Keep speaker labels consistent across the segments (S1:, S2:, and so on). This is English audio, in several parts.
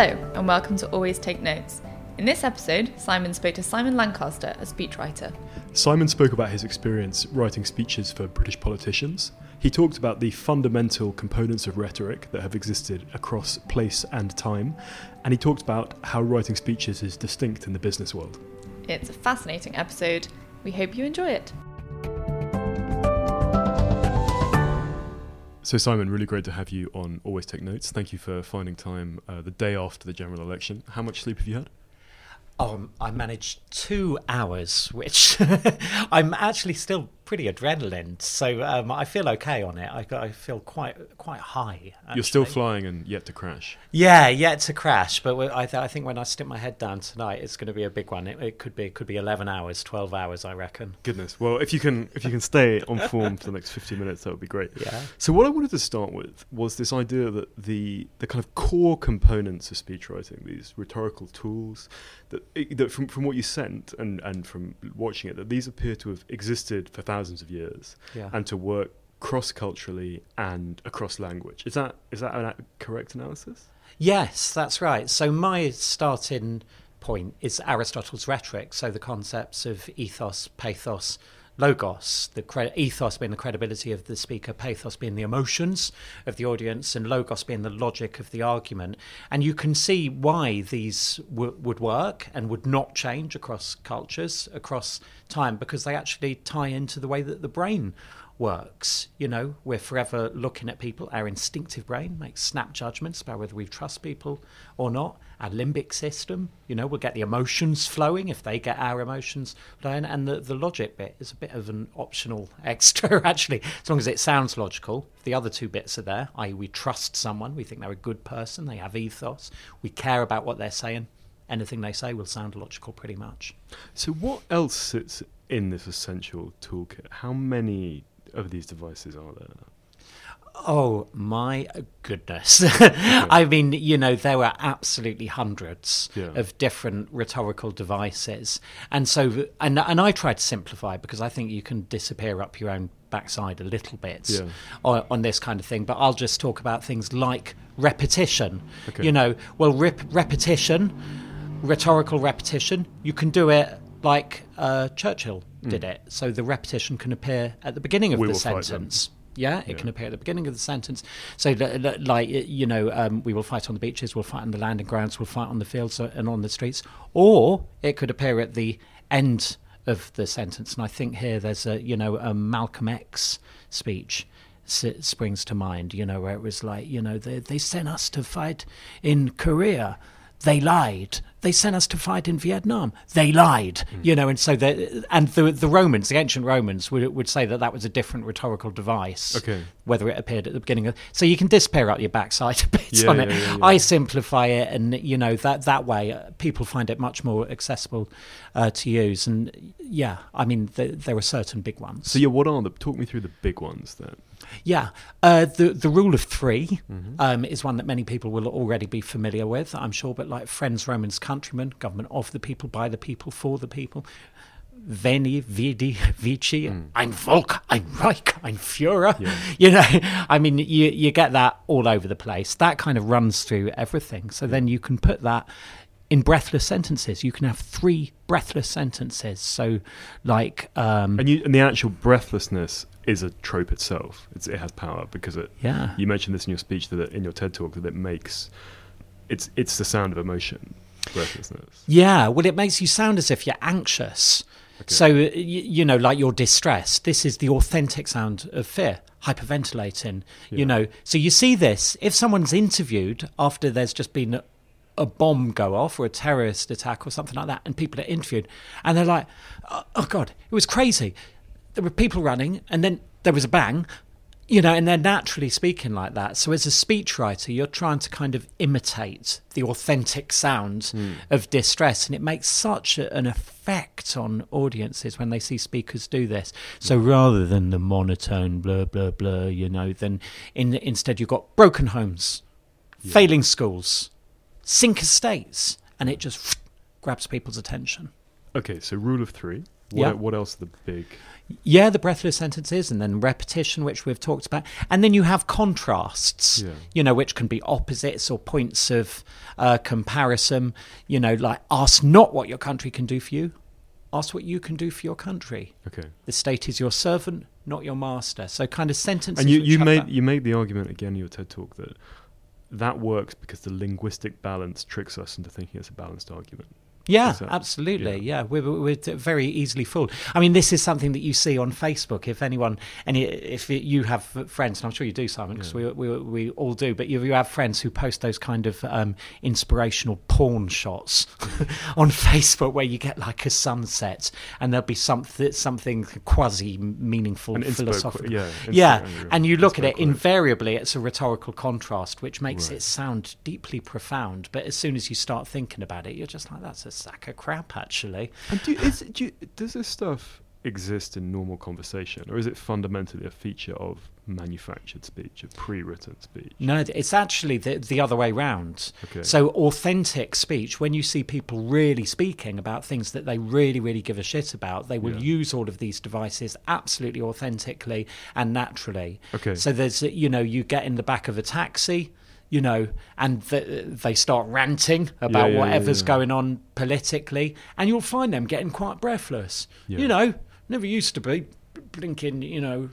S1: Hello, and welcome to Always Take Notes. In this episode, Simon spoke to Simon Lancaster, a speechwriter.
S2: Simon spoke about his experience writing speeches for British politicians. He talked about the fundamental components of rhetoric that have existed across place and time, and he talked about how writing speeches is distinct in the business world.
S1: It's a fascinating episode. We hope you enjoy it.
S2: So, Simon, really great to have you on Always Take Notes. Thank you for finding time uh, the day after the general election. How much sleep have you had?
S3: Um, I managed two hours, which I'm actually still pretty adrenaline, so um, I feel okay on it. I, I feel quite quite high. Actually.
S2: You're still flying and yet to crash.
S3: Yeah, yet to crash. But I, th- I think when I stick my head down tonight, it's going to be a big one. It, it could be it could be 11 hours, 12 hours, I reckon.
S2: Goodness. Well, if you can if you can stay on form for the next 50 minutes, that would be great.
S3: Yeah.
S2: So what I wanted to start with was this idea that the the kind of core components of speechwriting, these rhetorical tools, that that from from what you sent and and from watching it, that these appear to have existed for thousands thousands of years
S3: yeah.
S2: and to work cross culturally and across language. Is that is that a correct analysis? Yes,
S3: that's right. So my starting point is Aristotle's rhetoric, so the concepts of ethos, pathos, logos, the cre- ethos being the credibility of the speaker, pathos being the emotions of the audience, and logos being the logic of the argument. And you can see why these w- would work and would not change across cultures, across time, because they actually tie into the way that the brain works. You know, we're forever looking at people. Our instinctive brain makes snap judgments about whether we trust people or not. Our limbic system, you know, we'll get the emotions flowing if they get our emotions flowing. And the, the logic bit is a bit of an optional extra, actually, as long as it sounds logical. If The other two bits are there, i.e., we trust someone, we think they're a good person, they have ethos, we care about what they're saying. Anything they say will sound logical pretty much.
S2: So, what else sits in this essential toolkit? How many of these devices are there?
S3: Oh my goodness. I mean, you know, there were absolutely hundreds
S2: yeah.
S3: of different rhetorical devices. And so, and, and I try to simplify because I think you can disappear up your own backside a little bit
S2: yeah.
S3: on, on, this kind of thing. But I'll just talk about things like repetition.
S2: Okay.
S3: You know, well, rep- repetition, rhetorical repetition, you can do it like uh, Churchill did mm. it. So the repetition can appear at the beginning of
S2: we
S3: the sentence. Yeah, it
S2: yeah.
S3: can appear at the beginning of the sentence. So, like, you know, um, we will fight on the beaches, we'll fight on the landing grounds, we'll fight on the fields uh, and on the streets. Or it could appear at the end of the sentence. And I think here there's a, you know, a Malcolm X speech springs to mind, you know, where it was like, you know, they, they sent us to fight in Korea they lied. They sent us to fight in Vietnam. They lied, mm. you know, and so the and the the Romans, the ancient Romans, would would say that that was a different rhetorical device.
S2: Okay.
S3: Whether it appeared at the beginning of, so you can disappear out your backside a bit
S2: yeah,
S3: on
S2: yeah,
S3: it.
S2: Yeah,
S3: I simplify it, and you know that that way uh, people find it much more accessible uh, to use. And yeah, I mean the, there are certain big ones.
S2: So yeah, what are the? Talk me through the big ones then.
S3: Yeah, uh, the the rule of 3 mm-hmm. um, is one that many people will already be familiar with, I'm sure. But like friends, Romans, countrymen, government of the people, by the people, for the people. Veni, Vidi, Vici, mm. ein Volk, ein Reich, ein Führer. Yeah. You know, I mean, you, you get that all over the place. That kind of runs through everything. So yeah. then you can put that in breathless sentences. You can have three breathless sentences. So, like, um,
S2: and you and the actual breathlessness is a trope itself. It's, it has power because it.
S3: Yeah.
S2: You mentioned this in your speech that it, in your TED talk that it makes. It's it's the sound of emotion, breathlessness.
S3: Yeah. Well, it makes you sound as if you're anxious. Okay. So uh, you, you know, like you're distressed. This is the authentic sound of fear hyperventilating yeah. you know so you see this if someone's interviewed after there's just been a bomb go off or a terrorist attack or something like that, and people are interviewed, and they're like, oh, oh, God, it was crazy. There were people running, and then there was a bang, you know, and they're naturally speaking like that. So as a speechwriter, you're trying to kind of imitate the authentic sound mm. of distress, and it makes such a, an effect on audiences when they see speakers do this. So mm. rather than the monotone blah blah blah, you know, then in, instead you've got broken homes, yeah. failing schools sink estates, and it just grabs people's attention.
S2: Okay, so rule of three. What,
S3: Yeah.
S2: what else are the big?
S3: Yeah, the breathless sentences and then repetition, which we've talked about. And then you have contrasts,
S2: Yeah.
S3: you know, which can be opposites or points of uh, comparison. You know, like ask not what your country can do for you, ask what you can do for your country.
S2: Okay.
S3: The state is your servant, not your master. So, kind of sentences.
S2: And you, you made
S3: that-
S2: you made the argument again in your TED talk that that works because the linguistic balance tricks us into thinking it's a balanced argument.
S3: Yeah, absolutely.
S2: yeah.
S3: Yeah, We're, we're very easily fooled. I mean, this is something that you see on Facebook. If anyone, any, if you have friends, and I'm sure you do, Simon, because
S2: Yeah.
S3: we, we we all do, but you, you have friends who post those kind of um, inspirational porn shots on Facebook where you get like a sunset and there'll be something something quasi meaningful,
S2: An inspo
S3: philosophical.
S2: yeah,
S3: yeah,
S2: inspo-
S3: and you look at it. Invariably, it's a rhetorical contrast, which makes
S2: Right.
S3: it sound deeply profound. But as soon as you start thinking about it, you're just like, that's a sack of crap, actually.
S2: And do, is, do you, does this stuff exist in normal conversation, or is it fundamentally a feature of manufactured speech, of pre-written speech?
S3: No, it's actually the, the other way round.
S2: Okay.
S3: So, authentic speech, when you see people really speaking about things that they really, really give a shit about, they will
S2: Yeah.
S3: use all of these devices absolutely authentically and naturally.
S2: Okay.
S3: So, there's, you know, you get in the back of a taxi. You know, and th- they start ranting about
S2: yeah, yeah,
S3: whatever's
S2: yeah.
S3: going on politically, and you'll find them getting quite breathless. You know, never used to be blinking. You know,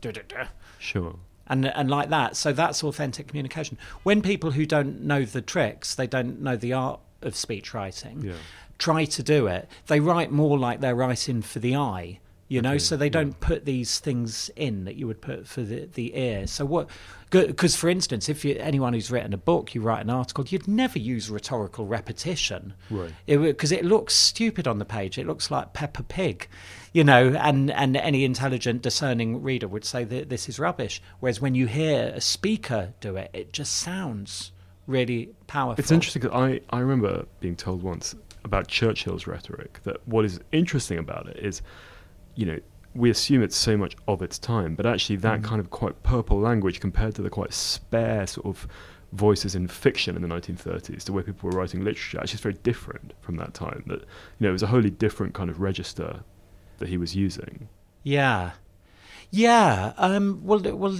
S3: da-da-da
S2: Sure.
S3: and and like that. So that's authentic communication. When people who don't know the tricks, they don't know the art of speech writing, try to do it, they write more like they're writing for the eye. You know,
S2: Okay,
S3: so they
S2: yeah.
S3: don't put these things in that you would put for the, the ear. So what? Because for instance, if you anyone who's written a book, you write an article, you'd never use rhetorical repetition
S2: Right.
S3: because it, looks stupid on the page. It looks like Peppa Pig, you know, and, and any intelligent, discerning reader would say that this is rubbish. Whereas when you hear a speaker do it, it just sounds really powerful.
S2: It's interesting because I, I remember being told once about Churchill's rhetoric that what is interesting about it is, you know, we assume it's so much of its time, but actually that
S3: Mm.
S2: kind of quite purple language compared to the quite spare sort of voices in fiction in the 1930s, the way people were writing literature, actually is very different from that time. That you know, it was a wholly different kind of register that he was using.
S3: Yeah, yeah. Um, well, well,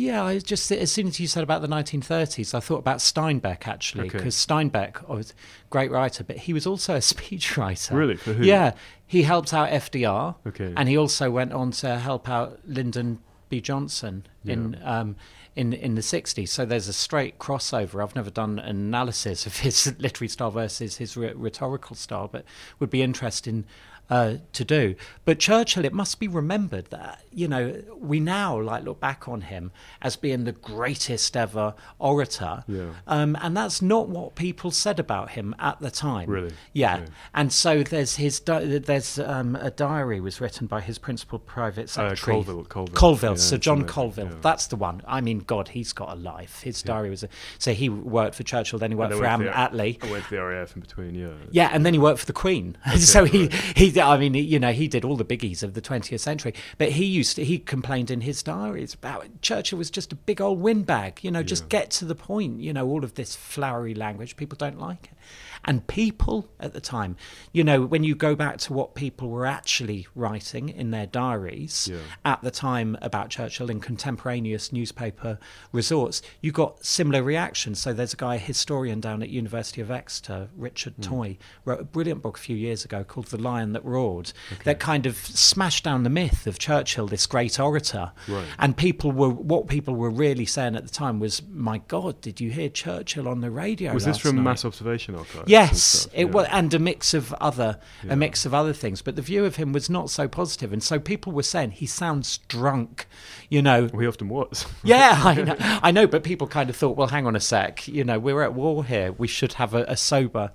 S3: yeah. I just as soon as you said about the 1930s, I thought about Steinbeck actually,
S2: Okay.
S3: because Steinbeck was a great writer, but he was also a speechwriter.
S2: Really? For who?
S3: Yeah, he helped out FDR,
S2: Okay.
S3: and he also went on to help out Lyndon B. Johnson in um, in in the 60s. So there's a straight crossover. I've never done an analysis of his literary style versus his rhe- rhetorical style, but would be interesting uh, to do. But Churchill, it must be remembered that you know we now like look back on him as being the greatest ever orator,
S2: Yeah.
S3: um, and that's not what people said about him at the time.
S2: Really?
S3: Yeah.
S2: Okay.
S3: And so there's his di- there's um, a diary was written by his principal private
S2: Uh,
S3: secretary
S2: Colville, Colville,
S3: Colville,
S2: Yeah,
S3: Sir John Colville.
S2: yeah.
S3: That's the one. I mean, God, he's got a life. His diary was a, so he worked for Churchill, then he worked for Am
S2: the-
S3: Attlee.
S2: I went to the RAF in between, yeah.
S3: Yeah, and then he worked for the Queen. so he,
S2: right.
S3: he, I mean, you know, he did all the biggies of the 20th century. But he used to, he complained in his diaries about Churchill was just a big old windbag. You know, just get to the point. You know, all of this flowery language, people don't like it. And people at the time, you know, when you go back to what people were actually writing in their diaries
S2: Yeah.
S3: at the time about Churchill in contemporaneous newspaper resorts, you got similar reactions. So there's a guy, a historian down at University of Exeter, Richard
S2: Hmm.
S3: Toye, wrote a brilliant book a few years ago called The Lion That Roared, that kind of smashed down the myth of Churchill, this great orator.
S2: Right.
S3: And people were what people were really saying at the time was, "My God, did you hear Churchill on the radio?"
S2: Was this from
S3: night?"
S2: Mass Observation Archive?
S3: Yes,
S2: stuff?
S3: it
S2: Yeah.
S3: was, and a mix of other
S2: Yeah.
S3: a mix of other things. But the view of him was not so positive, and so people were saying he sounds drunk. You know,
S2: Well, he often was.
S3: yeah, I know, I know. But people kind of thought, well, hang on a sec. You know, we're at war here. We should have a, a sober.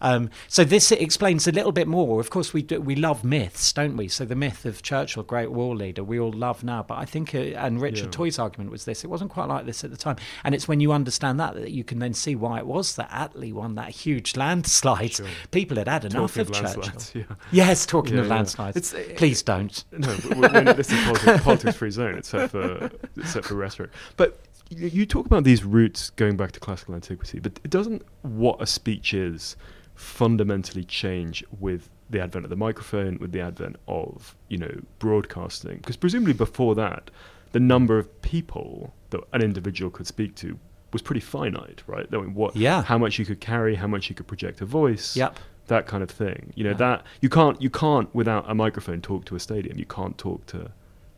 S3: Um, so this explains a little bit more. Of course, we do, we love myths, don't we? So the myth of Churchill, great war leader, we all love now. But I think, uh, and Richard
S2: Yeah.
S3: Toye's argument was this: it wasn't quite like this at the time. And it's when you understand that that you can then see why it was that Attlee won that huge landslide.
S2: Sure.
S3: People had had enough
S2: Talking
S3: of,
S2: of
S3: Churchill.
S2: yeah.
S3: Yes, talking
S2: Yeah,
S3: of landslides.
S2: It's-
S3: Please don't.
S2: No, when this is politics, politics free zone, except for except for rhetoric. But you talk about these roots going back to classical antiquity, but it doesn't what a speech is fundamentally change with the advent of the microphone, with the advent of you know broadcasting, because presumably before that, the number of people that an individual could speak to was pretty finite, right? I mean, what,
S3: Yeah.
S2: how much you could carry, how much you could project a voice,
S3: Yep.
S2: that kind of thing. You know,
S3: Yeah.
S2: that you can't you can't without a microphone talk to a stadium. You can't talk to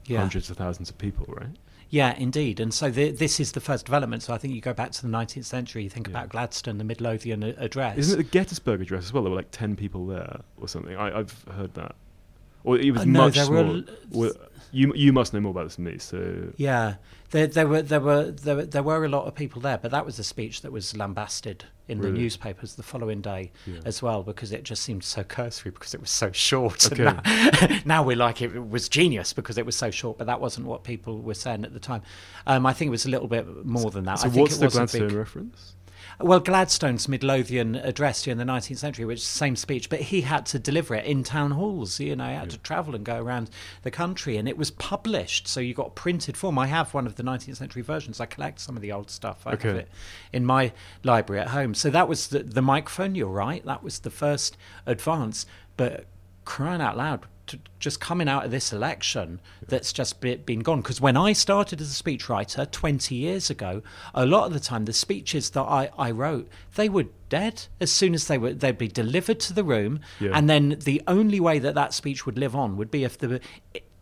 S3: Yeah.
S2: hundreds of thousands of people, right?
S3: Yeah, indeed. And so the, this is the first development. So I think you go back to the 19th century, you think
S2: Yeah.
S3: about Gladstone, the Midlothian a- address.
S2: Isn't it the Gettysburg Address as well? There were like ten people there or something. I, I've heard that. Or it was
S3: Uh, no,
S2: much
S3: were
S2: smaller. Well, you you must know more about this than me. So
S3: Yeah, there, there were there were there, were- there were a lot of people there, but that was a speech that was lambasted in the newspapers the following day
S2: Yeah.
S3: as well because it just seemed so cursory because it was so short.
S2: Okay.
S3: now, now we're like it was genius because it was so short, but that wasn't what people were saying at the time. Um, I think it was a little bit more than that.
S2: so
S3: I think
S2: what's
S3: it
S2: the Gladstone
S3: big-
S2: reference?
S3: Well, Gladstone's Midlothian address during the 19th century, which is the same speech, but he had to deliver it in town halls. You know, he had to travel and go around the country, and it was published. So you got printed form. I have one of the 19th century versions. I collect some of the old stuff. I
S2: Okay.
S3: have it in my library at home. So that was the, the microphone. You're right. That was the first advance. But crying out loud, to just coming out of this election that's just be, been gone. Because when I started as a speechwriter 20 years ago, a lot of the time the speeches that I, I wrote, they were dead as soon as they were they'd be delivered to the room
S2: Yeah.
S3: and then the only way that that speech would live on would be if the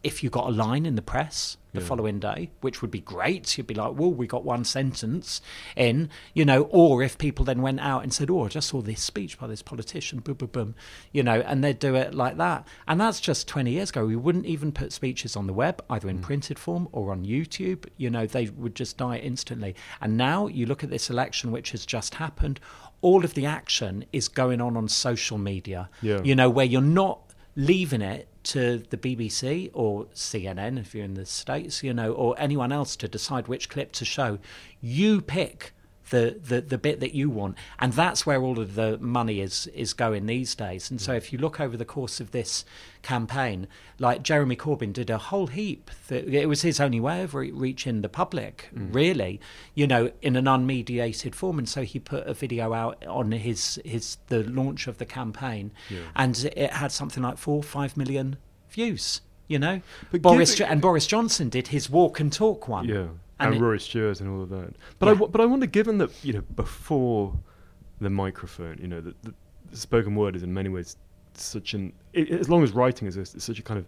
S3: if you got a line in the press the
S2: Yeah.
S3: following day which would be great. You'd be like well we got one sentence in you know or if people then went out and said oh i just saw this speech by this politician boom boom boom you know and they'd do it like that. And that's just 20 years ago. We wouldn't even put speeches on the web either in mm. printed form or on youtube you know they would just die instantly. And now you look at this election which has just happened all of the action is going on on social media
S2: Yeah.
S3: you know where you're not leaving it to the BBC or CNN if you're in the States, you know, or anyone else to decide which clip to show. You pick the, the, the bit that you want. And that's where all of the money is is going these days. And so mm. if you look over the course of this campaign, like Jeremy Corbyn did a whole heap that it was his only way of re- reaching the public, mm. really, you know, in an unmediated form. And so he put a video out on his his the launch of the campaign
S2: Yeah.
S3: and it had something like four, five million views. You know,
S2: But
S3: Boris and Boris Johnson did his walk and talk one.
S2: Yeah,
S3: And
S2: and,
S3: it-
S2: Rory Stewart and all of that. But I
S3: Yeah.
S2: w- but I wonder, given that you know before the microphone, you know, the, the, spoken word is in many ways such an i as long as writing exists, it's such a kind of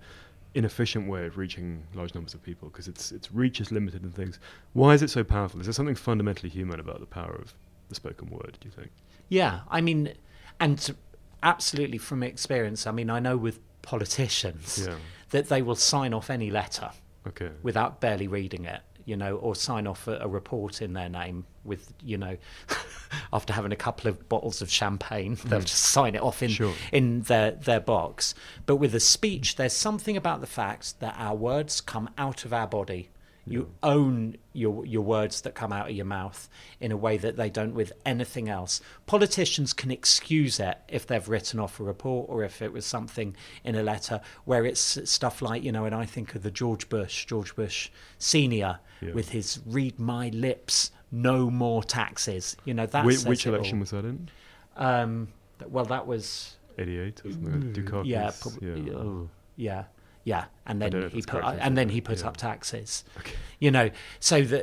S2: inefficient way of reaching large numbers of people because its its reach is limited and things. Why is it so powerful? Is there something fundamentally human about the power of the spoken word? Do you think?
S3: Yeah, I mean, and absolutely from experience, I mean, I know with politicians
S2: Yeah.
S3: that they will sign off any letter
S2: Okay.
S3: without barely reading it, you know, or sign off a, a report in their name with, you know, after having a couple of bottles of champagne, they'll hmm. just sign it off in
S2: Sure.
S3: in their their box. But with a speech, there's something about the fact that our words come out of our body. You own your your words that come out of your mouth in a way that they don't with anything else. Politicians can excuse it if they've written off a report or if it was something in a letter where it's stuff like you know. And I think of the George Bush, George Bush senior,
S2: Yeah.
S3: with his "read my lips, no more taxes." You know that.
S2: Whi- which election was that in?
S3: Um, well, that was
S2: 88 or something like Dukakis?
S3: yeah.
S2: Yeah.
S3: Oh, yeah, yeah. And then
S2: don't know if
S3: he put,
S2: correct,
S3: and then he put
S2: Yeah.
S3: up taxes.
S2: Okay.
S3: You know, so the,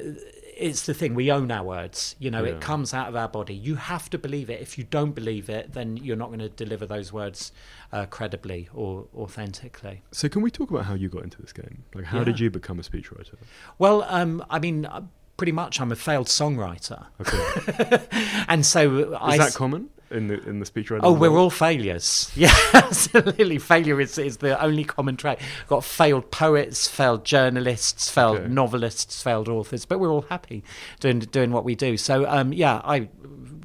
S3: it's the thing we own our words. You know,
S2: Yeah.
S3: it comes out of our body. You have to believe it. If you don't believe it, then you're not going to deliver those words uh, credibly or authentically.
S2: So can we talk about how you got into this game? Like, how
S3: Yeah.
S2: did you become a speechwriter?
S3: Well, um, I mean, uh, pretty much, I'm a failed songwriter,
S2: Okay.
S3: and so
S2: Is
S3: I.
S2: that common in the in the speechwriting?
S3: Oh, we're all failures. Yeah, absolutely. Failure is, is the only common trait. Got failed poets, failed journalists, failed
S2: Okay.
S3: novelists, failed authors, but we're all happy doing doing what we do. So, um, yeah, I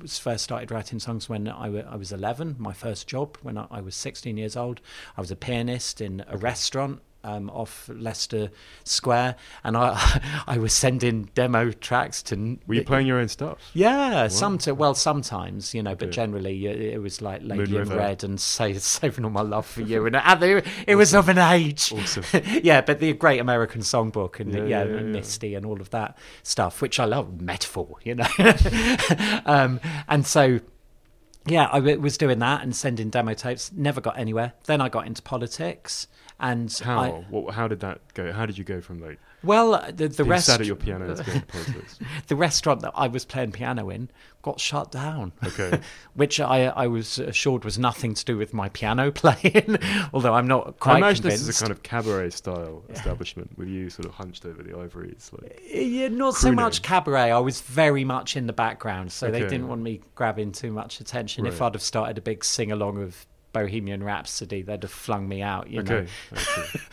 S3: was first started writing songs when I was 11. My first job when I, I was 16 years old. I was a pianist in a restaurant. Um, off Leicester Square, and I I was sending demo tracks to.
S2: Were you playing your own stuff?
S3: Yeah, some to, well sometimes you know, but
S2: Okay.
S3: generally uh, it was like Lady in
S2: River.
S3: Red and say, saving all my love for you, and it, it was of an age.
S2: Awesome.
S3: yeah, but the Great American Songbook and
S2: Yeah,
S3: yeah,
S2: yeah, yeah, yeah.
S3: Misty and all of that stuff, which I love, metaphor, you know. um, and so yeah, I was doing that and sending demo tapes. Never got anywhere. Then I got into politics, and
S2: How?
S3: I,
S2: what, how did that go? How did you go from like
S3: well, uh, the, the
S2: being
S3: rest
S2: sat at your piano to going to politics?
S3: the restaurant that I was playing piano in got shut down.
S2: Okay.
S3: Which I, I was assured was nothing to do with my piano playing, although I'm not quite
S2: I imagine
S3: convinced.
S2: this is a kind of cabaret style establishment with you sort of hunched over the ivories. Like,
S3: Yeah, not so much cabaret. I was very much in the background, so they didn't want me grabbing too much attention. If I'd have started a big sing along of Bohemian Rhapsody, they'd have flung me out. You know,
S2: okay. See.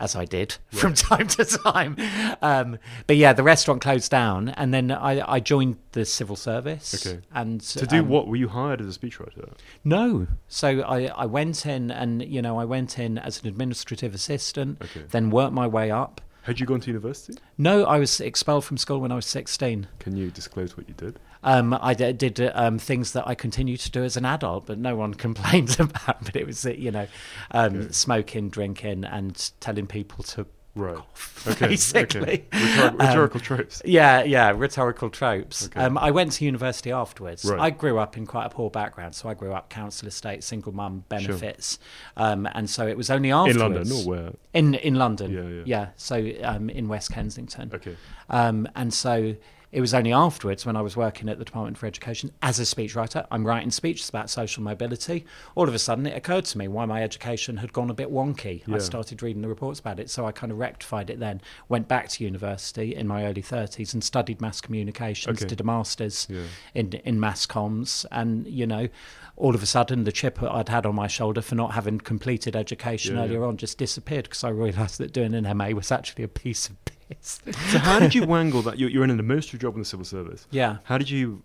S3: as I did from time to time. Um, but yeah, the restaurant closed down, and then I, I joined the civil service.
S2: Okay.
S3: And
S2: to do
S3: um,
S2: what? Were you hired as a speechwriter?
S3: No. So I, I went in, and you know, I went in as an administrative assistant,
S2: Okay.
S3: then worked my way up.
S2: Had you gone to university?
S3: No, I was expelled from school when I was sixteen.
S2: Can you disclose what you did?
S3: Um, I d- did um, things that I continue to do as an adult, but no one complains about. But it was, uh, you know, um, smoking, drinking, and telling people to
S2: Right.
S3: off,
S2: Okay.
S3: basically.
S2: Okay. Rhetor-
S3: Um,
S2: rhetorical tropes.
S3: Yeah, yeah, rhetorical tropes.
S2: Okay.
S3: Um, I went to university afterwards.
S2: Right.
S3: I grew up in quite a poor background, so I grew up council estate, single mum, benefits, um, and so it was only afterwards
S2: In London or where?
S3: in in London.
S2: Yeah, yeah.
S3: So um, in West Kensington.
S2: Okay.
S3: Um, and so it was only afterwards when I was working at the Department for Education as a speechwriter. I'm writing speeches about social mobility. All of a sudden, it occurred to me why my education had gone a bit wonky.
S2: Yeah.
S3: I started reading the reports about it, so I kind of rectified it then. Went back to university in my early 30s and studied mass communications,
S2: Okay.
S3: did a master's
S2: Yeah.
S3: in, in mass comms. And, you know, all of a sudden, the chip that I'd had on my shoulder for not having completed education
S2: yeah.
S3: earlier on just disappeared because I realised that doing an MA was actually a piece of
S2: So how did you wangle that? You're, you're in an administrative job in the civil service.
S3: yeah.
S2: How did you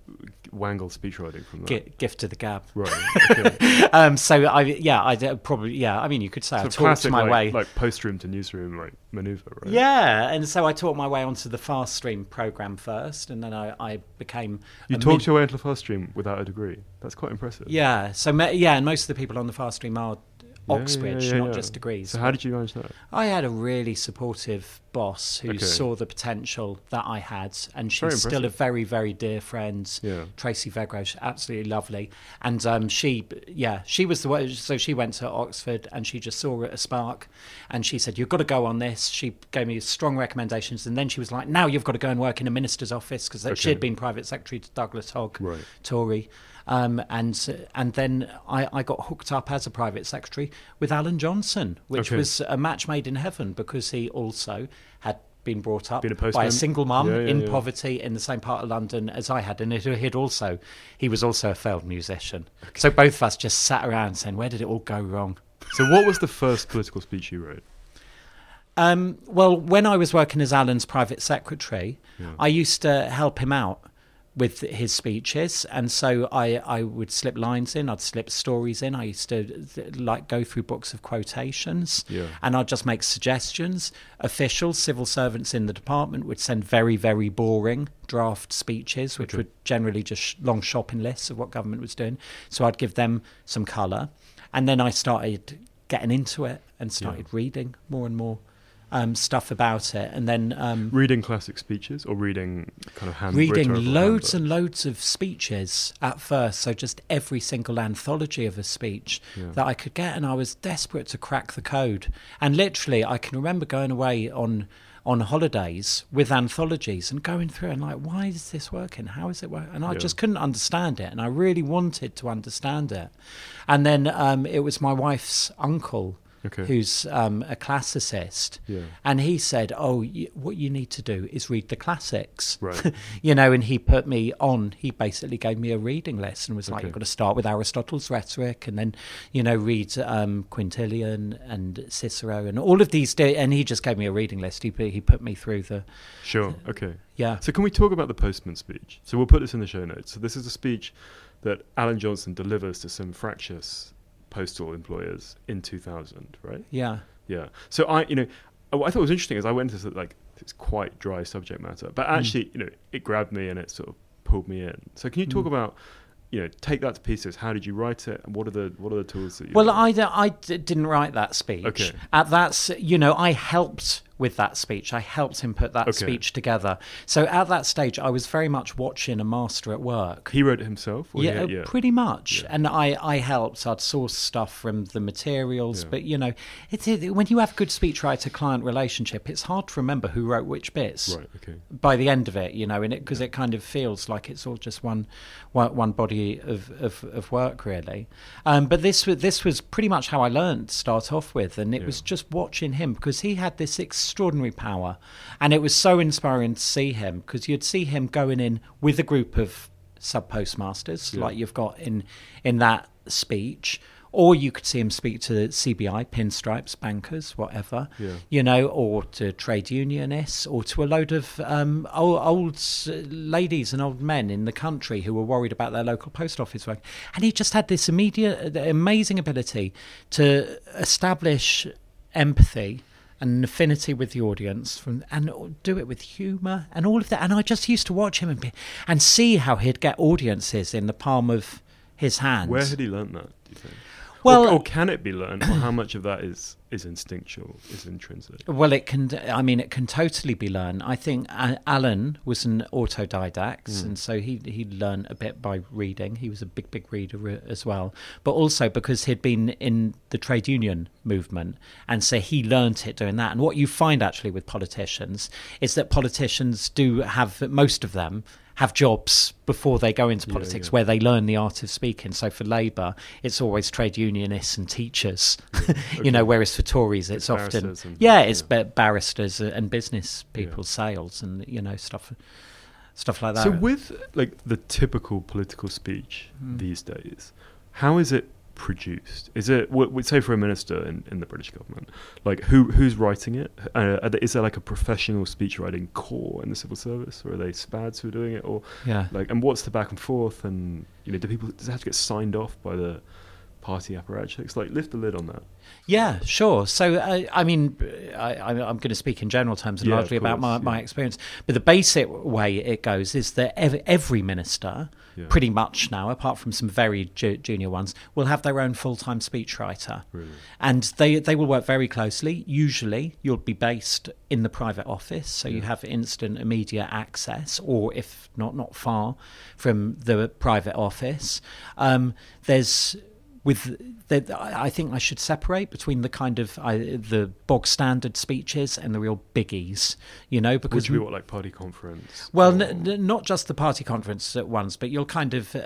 S2: wangle speechwriting from that?
S3: Gi- gift to the gab.
S2: Right. Okay.
S3: Um, so I, yeah, I probably, yeah. I mean, you could say I talked
S2: classic,
S3: my
S2: like,
S3: way.
S2: like post room to newsroom, like maneuver, right?
S3: Yeah, and so I taught my way onto the fast stream program first, and then I, I became.
S2: You talked
S3: mid-
S2: your way into the fast stream without a degree. That's quite impressive.
S3: Yeah, so yeah, and most of the people on the fast stream are
S2: Yeah, yeah,
S3: Oxbridge,
S2: yeah,
S3: not
S2: yeah.
S3: just degrees.
S2: So how did you manage that?
S3: I had a really supportive boss who
S2: Okay.
S3: saw the potential that I had, and she's still a very, very dear friend.
S2: Yeah.
S3: Tracy Vegrosh, absolutely lovely, and um, she, yeah, she was the one. So she went to Oxford, and she just saw a spark, and she said, "You've got to go on this." She gave me strong recommendations, and then she was like, "Now you've got to go and work in a minister's office," because she had been private secretary to Douglas Hogg,
S2: Right.
S3: Tory. Um, and and then I, I got hooked up as a private secretary with Alan Johnson, which
S2: Okay.
S3: was a match made in heaven because he also had been brought up
S2: Been a
S3: by a single mum
S2: Yeah, yeah,
S3: in
S2: yeah.
S3: poverty in the same part of London as I had, and it, he'd also he was also a failed musician. So both of us just sat around saying, "Where did it all go wrong?"
S2: So what was the first political speech you wrote?
S3: Um, well, when I was working as Alan's private secretary. I used to help him out with his speeches, and so I, I would slip lines in, I'd slip stories in. I used to like go through books of quotations,
S2: Yeah.
S3: and I'd just make suggestions. Officials, civil servants in the department would send very, very boring draft speeches, which
S2: Okay.
S3: were generally just long shopping lists of what government was doing. So I'd give them some colour, and then I started getting into it and started reading more and more um, stuff about it, and then um,
S2: Reading classic speeches or reading kind of hand
S3: reading loads and loads of speeches at first. So just every single anthology of a speech
S2: Yeah.
S3: that I could get, and I was desperate to crack the code. And literally, I can remember going away on on holidays with anthologies and going through and like, why is this working? How is it working? And I
S2: Yeah.
S3: just couldn't understand it, and I really wanted to understand it. And then um, it was my wife's uncle.
S2: Okay.
S3: Who's um, a classicist,
S2: Yeah.
S3: and he said, "Oh, y- what you need to do is read the classics."
S2: Right.
S3: you know, and he put me on. He basically gave me a reading list and was like,
S2: Okay.
S3: "You've got to start with Aristotle's rhetoric, and then, you know, read um, Quintilian and Cicero and all of these." And he just gave me a reading list. He put, he put me through the
S2: Sure. Okay.
S3: yeah.
S2: So can we talk about the postman speech? So we'll put this in the show notes. So this is a speech that Alan Johnson delivers to some fractious postal employers in 2000, right?
S3: Yeah,
S2: Yeah. So I, you know, uh, what I thought was interesting is I went into like it's quite dry subject matter, but actually, you know, it grabbed me and it sort of pulled me in. So can you talk
S3: Mm.
S2: about, you know, take that to pieces? How did you write it? And what are the what are the tools that you?
S3: Well, I, d- I d- didn't write that speech.
S2: Okay.
S3: At that's you know I helped with that speech. I helped him put that
S2: Okay.
S3: speech together. So at that stage, I was very much watching a master at work.
S2: He wrote it himself. Or
S3: Yeah, uh, pretty much.
S2: Yeah.
S3: And I, I helped. I'd source stuff from the materials.
S2: Yeah.
S3: But, you know, it's, it, when you have good speechwriter client relationship, it's hard to remember who wrote which bits
S2: Right. Okay.
S3: by the end of it, you know, and it because it kind of feels like it's all just one one, one body of, of, of work, really. Um, but this was this was pretty much how I learned to start off with, and it
S2: Yeah.
S3: was just watching him because he had this extraordinary power, and it was so inspiring to see him because you'd see him going in with a group of sub postmasters
S2: Yeah.
S3: like you've got in in that speech. Or you could see him speak to CBI, pinstripes, bankers, whatever
S2: Yeah.
S3: you know, or to trade unionists, or to a load of um, old, old ladies and old men in the country who were worried about their local post office work. And he just had this immediate, amazing ability to establish empathy an affinity with the audience from and do it with humor and all of that and I just used to watch him and be, and see how he'd get audiences in the palm of his hand
S2: Where had he learnt that? Do you think?
S3: Well-
S2: or, or can it be learned? Or how much of that is is instinctual, is intrinsic?
S3: Well, it can. I mean, it can totally be learned. I think Alan was an autodidact,
S2: Mm.
S3: and so he he learned a bit by reading. He was a big, big reader uh, as well, but also because he'd been in the trade union movement, and so he learned it doing that. And what you find actually with politicians is that politicians do have most of them have jobs before they go into politics
S2: yeah.
S3: where they learn the art of speaking. So for Labour, it's always trade unionists and teachers, you know, whereas for Tories, it's,
S2: It's
S3: often
S2: and-
S3: yeah, it's
S2: yeah.
S3: barristers and business people,
S2: Yeah.
S3: sales, and you know stuff, stuff like that.
S2: So with like the typical political speech
S3: Hmm.
S2: these days, how is it produced? Is it w- w- say for a minister in, in the British government, like who who's writing it? Uh, there- is there like a professional speech writing corps in the civil service, or are they spads who are doing it, or
S3: yeah,
S2: like and what's the back and forth? And you know, do people does it have to get signed off by the party apparatchiks? Like lift the lid on that.
S3: yeah, sure. So uh, I mean, I, I'm going to speak in general terms and
S2: Yeah,
S3: largely about my,
S2: course,
S3: my experience. But the basic way it goes is that ev- every minister.
S2: Yeah.
S3: Pretty much now, apart from some very ju- junior ones, will have their own full-time speechwriter.
S2: Really?
S3: and they they will work very closely. Usually, you'll be based in the private office, so you have instant, immediate access, or if not, not far from the private office. Um, there's with the, I think I should separate between the kind of I, the bog standard speeches and the real biggies, you know, because
S2: Would you be what like party conference?
S3: well, n- n- not just the party conference at once, but you'll kind of. Uh,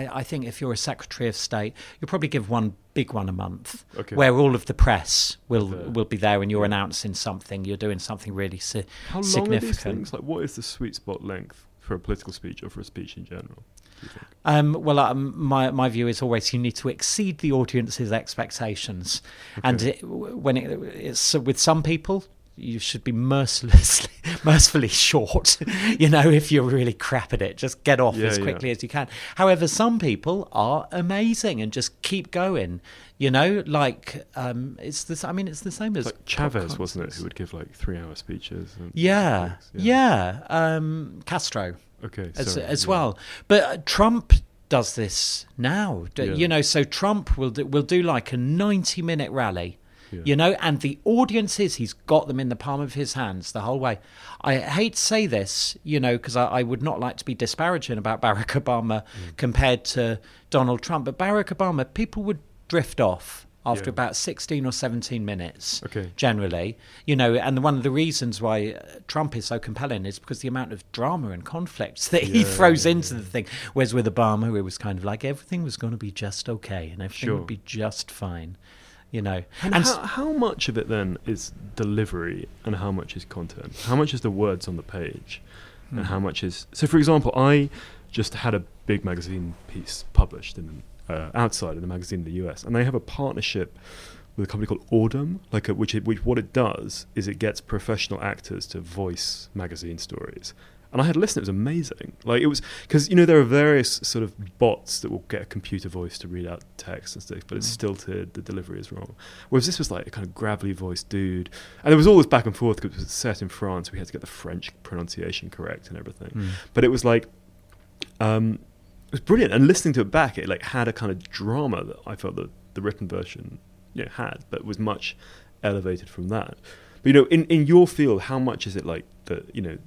S3: I, I think if you're a secretary of state, you'll probably give one big one a month,
S2: Okay.
S3: where all of the press will will be there, and you're announcing something. You're doing something really si-
S2: How long are these
S3: significant.
S2: things? Like, what is the sweet spot length for a political speech or for a speech in general? Do you think?
S3: Um, well, um, my my view is always you need to exceed the audience's expectations, and it, when it, it's with some people. You should be mercilessly, mercifully short. You know, if you're really crap at it, just get off
S2: Yeah,
S3: as
S2: yeah.
S3: quickly as you can. However, some people are amazing and just keep going. You know, like um, it's this. I mean, it's the same as
S2: like Chavez, wasn't it, who would give like three-hour speeches? And
S3: Yeah,
S2: things?
S3: yeah. Um, Castro
S2: Okay,
S3: as,
S2: sorry,
S3: as
S2: yeah.
S3: well. But uh, Trump does this now.
S2: Yeah.
S3: You know, so Trump will do, will do like a ninety minute rally.
S2: Yeah.
S3: You know, and the audiences, he's got them in the palm of his hands the whole way. I hate to say this, you know, because I, I would not like to be disparaging about Barack Obama
S2: Mm.
S3: compared to Donald Trump, but Barack Obama, people would drift off after
S2: Yeah.
S3: about 16 or 17 minutes
S2: Okay.
S3: generally you know and one of the reasons why uh, trump is so compelling is because the amount of drama and conflict that he throws
S2: yeah,
S3: into
S2: yeah.
S3: the thing whereas with obama it was kind of like everything was going to be just okay and everything
S2: Sure.
S3: would be just fine you know
S2: And,
S3: and
S2: how, how much of it then is delivery and how much is content? How much is the words on the page? And
S3: Hmm.
S2: how much is. So, for example, I just had a big magazine piece published in uh, outside of the magazine in the US, and they have a partnership with a company called Audm, like a, which, it, which what it does is it gets professional actors to voice magazine stories. And I had listened; it was amazing. Like it was because you know there are various sort of bots that will get a computer voice to read out text and stuff, but it's
S3: Mm.
S2: stilted. The delivery is wrong. Whereas this was like a kind of gravelly voiced dude, and there was all this back and forth because it was set in France. We had to get the French pronunciation correct and everything.
S3: Mm.
S2: But it was like, um, it was brilliant. And listening to it back, it like had a kind of drama that I felt that the written version you know, had, but was much elevated from that. But you know, in, in your field, how much is it like the you know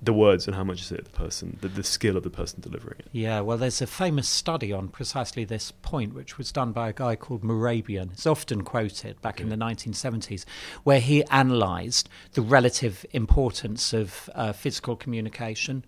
S2: the words and how much is it the person the, the skill of the person delivering it?
S3: Yeah, well, there's a famous study on precisely this point, which was done by a guy called Mehrabian. It's often quoted back in the 1970s, where he analysed the relative importance of uh, physical communication,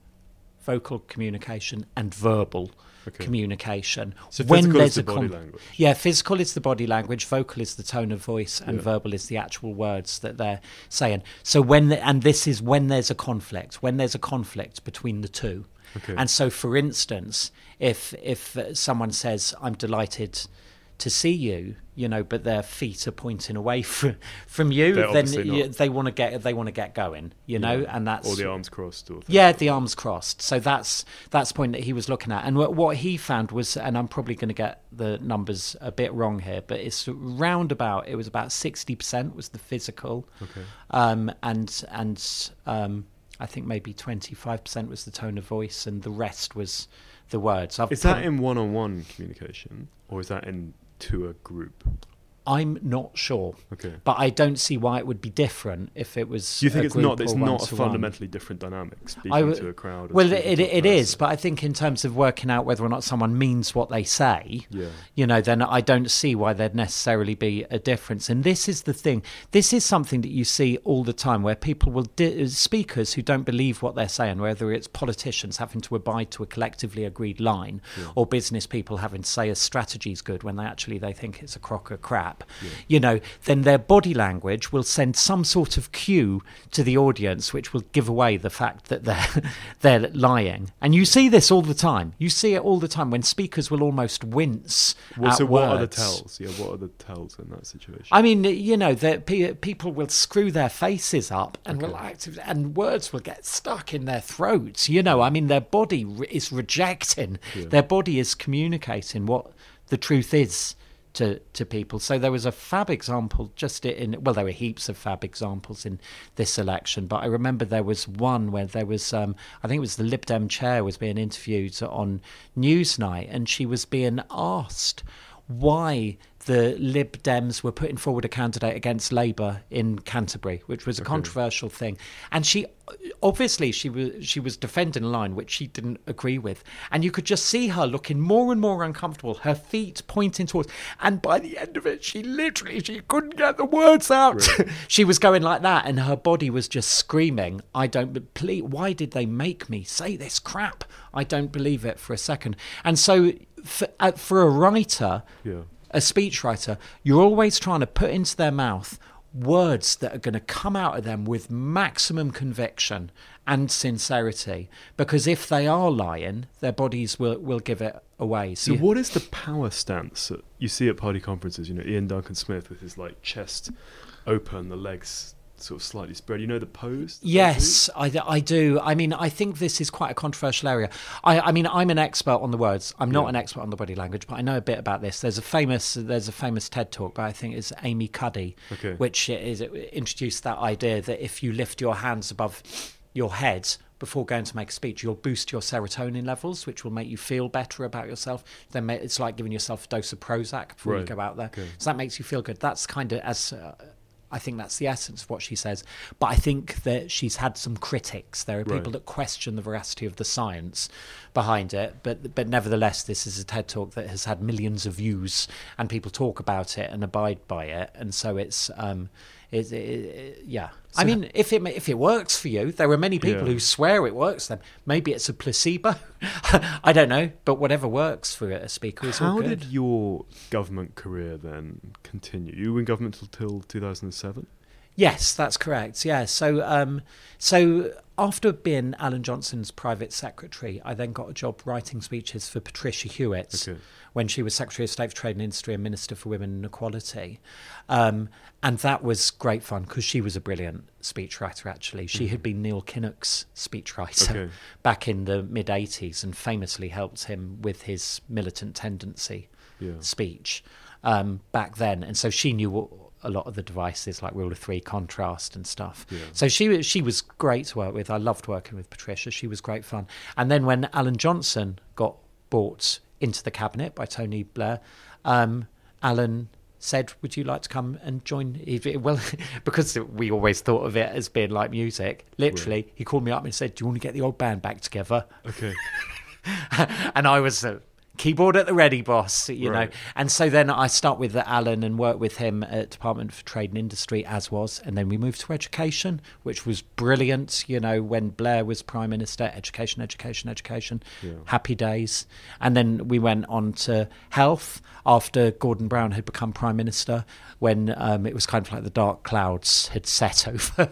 S3: vocal communication, and verbal
S2: Okay.
S3: communication.
S2: So physical is the body language.
S3: Yeah, physical is the body language, vocal is the tone of voice, and
S2: Yeah.
S3: verbal is the actual words that they're saying. So when the, and this is when there's a conflict, when there's a conflict between the two.
S2: Okay.
S3: And so, for instance, if if someone says, "I'm delighted to see you," you know, but their feet are pointing away from from you,
S2: They're
S3: then you, they want to get they want to get going, you know,
S2: Yeah.
S3: and that's
S2: or the arms crossed or
S3: yeah, the arms crossed. So that's that's the point that he was looking at, and what, what he found was, and I'm probably going to get the numbers a bit wrong here, but it's round about. It was about sixty percent was the physical,
S2: Okay.
S3: um, and and um, I think maybe twenty five percent was the tone of voice, and the rest was the words. I've
S2: Is that
S3: put-
S2: in one-on-one communication or is that in to a group?
S3: I'm not sure,
S2: Okay.
S3: but I don't see why it would be different if it was.
S2: You think it's not? It's not a fundamentally different dynamic speaking
S3: w-
S2: to a crowd.
S3: Well,
S2: speaking
S3: it, it is, but I think in terms of working out whether or not someone means what they say,
S2: Yeah.
S3: you know, then I don't see why there'd necessarily be a difference. And this is the thing. This is something that you see all the time where people will, di- uh, speakers who don't believe what they're saying, whether it's politicians having to abide to a collectively agreed line or business people having to say a strategy's good when they actually they think it's a crock of crap, you know, then their body language will send some sort of cue to the audience which will give away the fact that they're they're lying. And you see this all the time. You see it all the time when speakers will almost wince
S2: Well, so what are the tells? Yeah, what are the tells in that situation?
S3: I mean, you know, that pe- people will screw their faces up and will
S2: Okay.
S3: act, and words will get stuck in their throats. You know, I mean, their body is rejecting,
S2: Yeah.
S3: their body is communicating what the truth is to to people. So there was a fab example just in well, there were heaps of fab examples in this election, but I remember there was one where there was um, I think it was the Lib Dem chair was being interviewed on Newsnight, and she was being asked why the Lib Dems were putting forward a candidate against Labour in Canterbury, which was a controversial thing. And she obviously she was she was defending a line which she didn't agree with, and you could just see her looking more and more uncomfortable, her feet pointing towards. And by the end of it, she literally she couldn't get the words out. she was going like that, and her body was just screaming, "I don't believe. Why did they make me say this crap? I don't believe it for a second. And so, for, uh, for a writer
S2: yeah.
S3: A speechwriter, you're always trying to put into their mouth words that are going to come out of them with maximum conviction and sincerity. Because if they are lying, their bodies will, will give it away.
S2: So,
S3: you-
S2: what is the power stance that you see at party conferences? You know, Iain Duncan Smith with his like chest open, the legs sort of slightly spread. You know the pose. they
S3: Yes, I, I do. I mean, I think this is quite a controversial area. I, I mean, I'm an expert on the words. I'm not
S2: Yeah.
S3: an expert on the body language, but I know a bit about this. There's a famous there's a famous TED talk, but I think it's Amy Cuddy,
S2: Okay.
S3: which is introduced that idea that if you lift your hands above your head before going to make a speech, you'll boost your serotonin levels, which will make you feel better about yourself. Then it's like giving yourself a dose of Prozac before you go out there.
S2: Okay.
S3: So that makes you feel good. That's kind of as uh, I think that's the essence of what she says. But I think that she's had some critics. There are people
S2: Right.
S3: that question the veracity of the science behind it. But but nevertheless, this is a TED talk that has had millions of views, and people talk about it and abide by it. And so it's um, it, it, it- yeah. I mean, if it if it works for you, there are many people
S2: Yeah.
S3: who swear it works. Then maybe it's a placebo. I don't know, but whatever works for a speaker is all
S2: How
S3: good.
S2: did your government career then continue? You were in government till, till 2007.
S3: Yes, that's correct. Yeah. So, um, so after being Alan Johnson's private secretary, I then got a job writing speeches for Patricia Hewitt
S2: Okay.
S3: when she was Secretary of State for Trade and Industry and Minister for Women and Equality, um, and that was great fun because she was a brilliant speechwriter. Actually, she had been Neil Kinnock's speechwriter
S2: Mm-hmm. Okay.
S3: back in the mid '80s and famously helped him with his militant tendency
S2: Yeah.
S3: speech um, back then, and so she knew a lot of the devices like rule of three, contrast, and stuff.
S2: Yeah.
S3: So she was she was great to work with. I loved working with Patricia. She was great fun. And then when Alan Johnson got bought into the cabinet by Tony Blair, um, Alan said, "Would you like to come and join?" Well, because we always thought of it as being like music. Literally, he called me up and said, "Do you want to get the old band back together?"
S2: Okay.
S3: and I was uh, keyboard at the ready, boss. You
S2: Right.
S3: know. And so then I start with Alan and work with him at Department for Trade and Industry, as was, and then we moved to education, which was brilliant. You know, when Blair was Prime Minister, education, education, education,
S2: Yeah.
S3: happy days. And then we went on to health after Gordon Brown had become Prime Minister, when um, it was kind of like the dark clouds had set over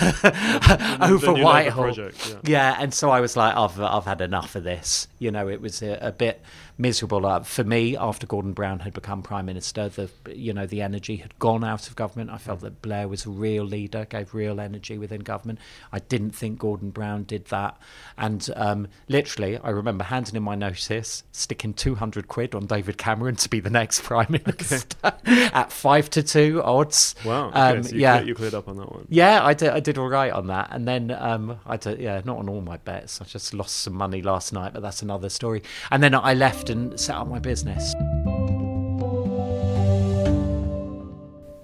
S3: over
S2: Then you led the
S3: Whitehall.
S2: project, yeah.
S3: Yeah, and so I was like, I've I've had enough of this. You know, it was a, a bit miserable uh, for me after Gordon Brown had become prime minister. The you know the energy had gone out of government. I felt that Blair was a real leader, gave real energy within government. I didn't think Gordon Brown did that, and um, literally, I remember handing in my notice, sticking two hundred quid on David Cameron to be the next prime minister at five to two odds.
S2: Wow. Okay,
S3: Um,
S2: so you,
S3: yeah.
S2: cleared, you cleared up on that one.
S3: Yeah, I did. I did all right on that, and then um, I did. Yeah, not on all my bets. I just lost some money last night, but that's another story. And then I left and set up my business.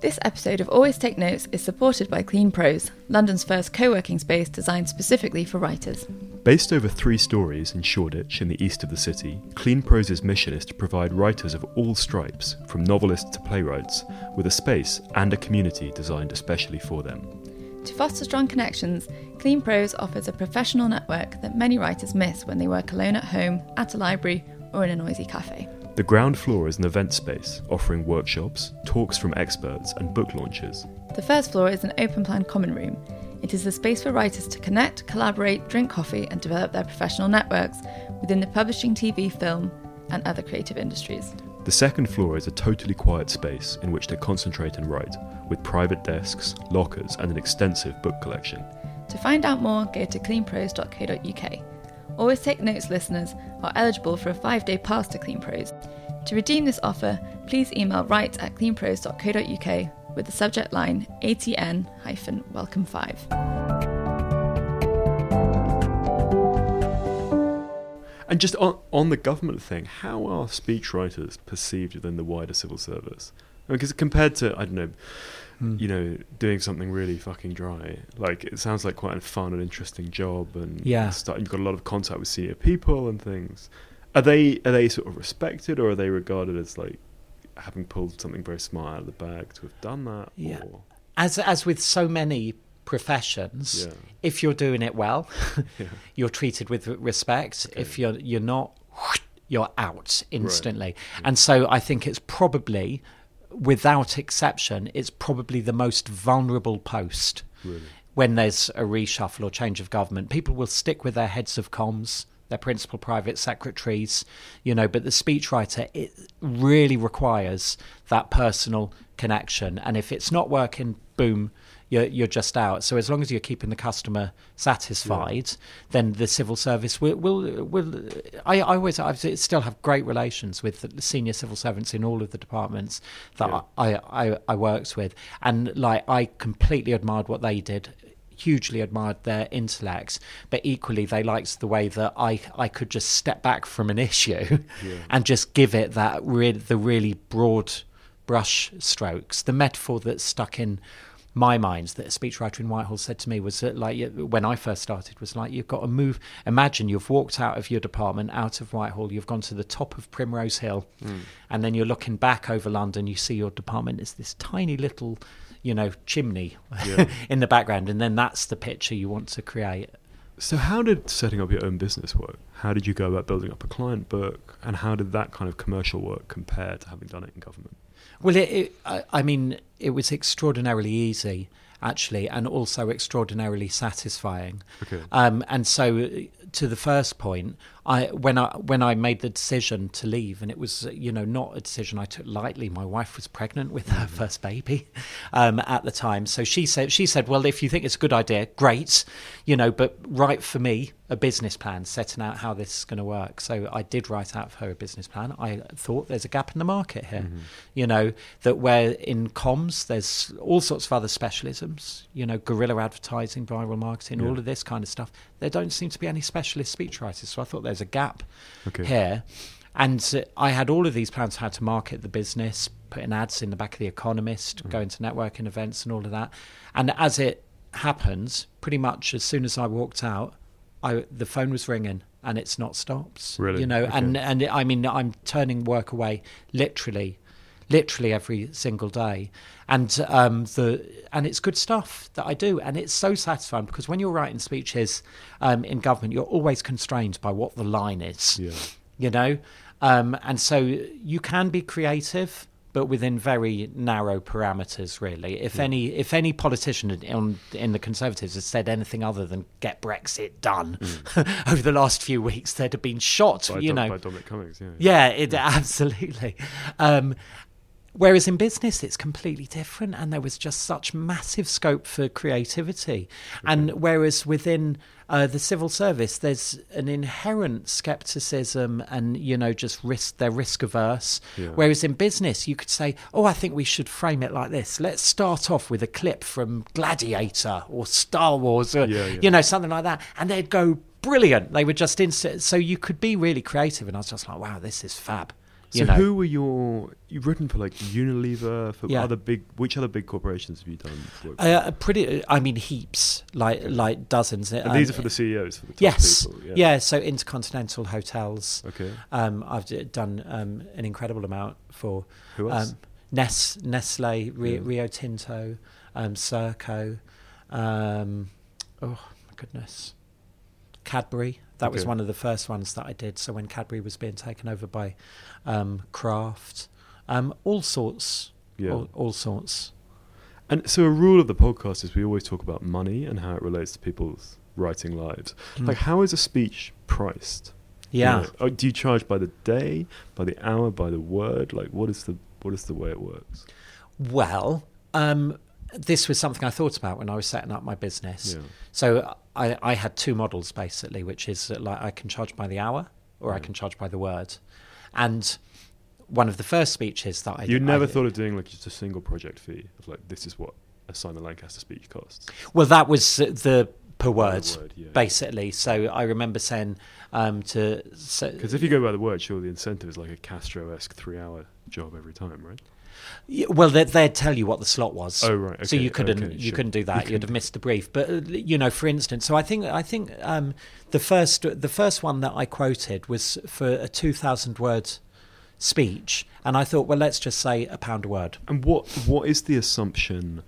S1: This episode of Always Take Notes is supported by Clean Prose, London's first co working space designed specifically for writers.
S2: Based over three stories in Shoreditch in the east of the city, Clean Prose's mission is to provide writers of all stripes, from novelists to playwrights, with a space and a community designed especially for them.
S1: To foster strong connections, Clean Prose offers a professional network that many writers miss when they work alone at home, at a library, or in a noisy cafe.
S2: The ground floor is an event space offering workshops, talks from experts, and book launches.
S1: The first floor is an open plan common room. It is the space for writers to connect, collaborate, drink coffee, and develop their professional networks within the publishing, TV, film, and other creative industries.
S2: The second floor is a totally quiet space in which to concentrate and write, with private desks, lockers, and an extensive book collection.
S1: To find out more, go to cleanprose.co.uk. Always Take Notes listeners are eligible for a five day pass to Clean Prose. To redeem this offer, please email write at cleanprose.co.uk with the subject line ATN welcome 5.
S2: And just on, on the government thing, how are speechwriters perceived within the wider civil service? Because compared to, I don't know,
S3: Hmm.
S2: you know, doing something really fucking dry, like it sounds like quite a fun and interesting job, and
S3: Yeah.
S2: start, you've got a lot of contact with senior people and things. Are they are they sort of respected, or are they regarded as like having pulled something very smart out of the bag to have done that?
S3: Yeah.
S2: Or,
S3: As as with so many professions,
S2: Yeah.
S3: if you're doing it well,
S2: yeah.
S3: you're treated with respect. If you're you're not, you're out instantly. And so I think it's probably, without exception, it's probably the most vulnerable post
S2: Really.
S3: when there's a reshuffle or change of government. People will stick with their heads of comms. Their principal private secretaries, you know, but the speechwriter it really requires that personal connection, and if it's not working, boom, you're you're just out. So as long as you're keeping the customer satisfied, then the civil service will will will. I, I always I still have great relations with the senior civil servants in all of the departments that
S2: Yeah.
S3: I, I I worked with, and like I completely admired what they did. Hugely admired their intellects, but equally they liked the way that I, I could just step back from an issue
S2: Yeah.
S3: and just give it that re- the really broad brush strokes. The metaphor that stuck in my mind that a speechwriter in Whitehall said to me was that, like when I first started was like you've got to move. Imagine you've walked out of your department, out of Whitehall, you've gone to the top of Primrose Hill, hmm. and then you're looking back over London. You see your department is this tiny little, you know, chimney
S2: Yeah.
S3: in the background, and then that's the picture you want to create.
S2: So, how did setting up your own business work? How did you go about building up a client book, and how did that kind of commercial work compare to having done it in government?
S3: Well, it, it, I, I mean, it was extraordinarily easy, actually, and also extraordinarily satisfying.
S2: Okay.
S3: Um, and so, to the first point, I when I when I made the decision to leave, and it was you know not a decision I took lightly. My wife was pregnant with her first baby um, at the time, so she said she said, well, if you think it's a good idea, great, you know, but write for me a business plan setting out how this is going to work. So I did write out for her a business plan. I thought there's a gap in the market here, you know, that where in comms there's all sorts of other specialisms, you know, guerrilla advertising, viral marketing,
S2: Yeah.
S3: all of this kind of stuff. There don't seem to be any specialist speechwriters. So I thought there's a gap
S2: Okay.
S3: here. And I had all of these plans how to market the business, putting ads in the back of The Economist, mm. going to networking events and all of that. And as it happens, pretty much as soon as I walked out, I the phone was ringing and it's not stopped.
S2: Really?
S3: You know,
S2: Okay.
S3: and and I mean I'm turning work away literally literally every single day. And um the and it's good stuff that I do. And it's so satisfying because when you're writing speeches um in government you're always constrained by what the line is
S2: Yeah.
S3: you know? Um, and so you can be creative but within very narrow parameters really. If any if any politician in, in the conservatives has said anything other than get brexit done over the last few weeks they'd have been shot
S2: By,
S3: you
S2: Dom-
S3: know?
S2: by Dominic Cummings, yeah.
S3: yeah, it absolutely. Um, whereas in business, it's completely different, and there was just such massive scope for creativity. And whereas within uh, the civil service, there's an inherent skepticism, and you know, just risk they're risk averse.
S2: Yeah.
S3: Whereas in business, you could say, "Oh, I think we should frame it like this. Let's start off with a clip from Gladiator or Star Wars, or
S2: Yeah, yeah.
S3: you know, something like that," and they'd go. Brilliant! They were just instant, so you could be really creative, and I was just like, "Wow, this is fab."
S2: So
S3: know,
S2: who were your you've written for like Unilever for
S3: Yeah.
S2: other big which other big corporations have you done work for?
S3: uh, pretty. I mean, heaps, like like dozens.
S2: and these are for the CEOs for the top
S3: yes,
S2: people.
S3: yeah. So intercontinental hotels.
S2: Okay.
S3: Um, I've d- done um, an incredible amount for
S2: Who else?
S3: um, Nes, Nestle, Rio,
S2: Yeah.
S3: Rio Tinto, um, Serco. Um, oh my goodness, Cadbury. That was one of the first ones that I did. So when Cadbury was being taken over by um, Kraft, um, all sorts,
S2: yeah.
S3: all, all sorts.
S2: And so a rule of the podcast is we always talk about money and how it relates to people's writing lives.
S3: Mm.
S2: Like how is a speech priced? You
S3: Yeah.
S2: know, oh, do you charge by the day, by the hour, by the word? Like what is the what is the way it works?
S3: Well, um, this was something I thought about when I was setting up my business.
S2: Yeah.
S3: So I, I had two models basically, which is like I can charge by the hour or I can charge by the word. And one of the first speeches that I
S2: You never
S3: I-
S2: thought of doing like just a single project fee of like this is what a Simon Lancaster speech costs.
S3: Well, that was the per word,
S2: word, yeah.
S3: basically. So I remember saying um, to so,
S2: Because if you go by the word, sure, the incentive is like a Castro-esque three-hour job every time, right?
S3: Well, they'd, they'd tell you what the slot was.
S2: Oh, right,
S3: so you couldn't
S2: okay,
S3: you
S2: sure.
S3: couldn't do that.
S2: couldn't
S3: You'd have missed the brief. But uh, you know, for instance, so I think I think um, the first the first one that I quoted was for a two thousand word speech, and I thought, well, let's just say a pound a word.
S2: And what what is the assumption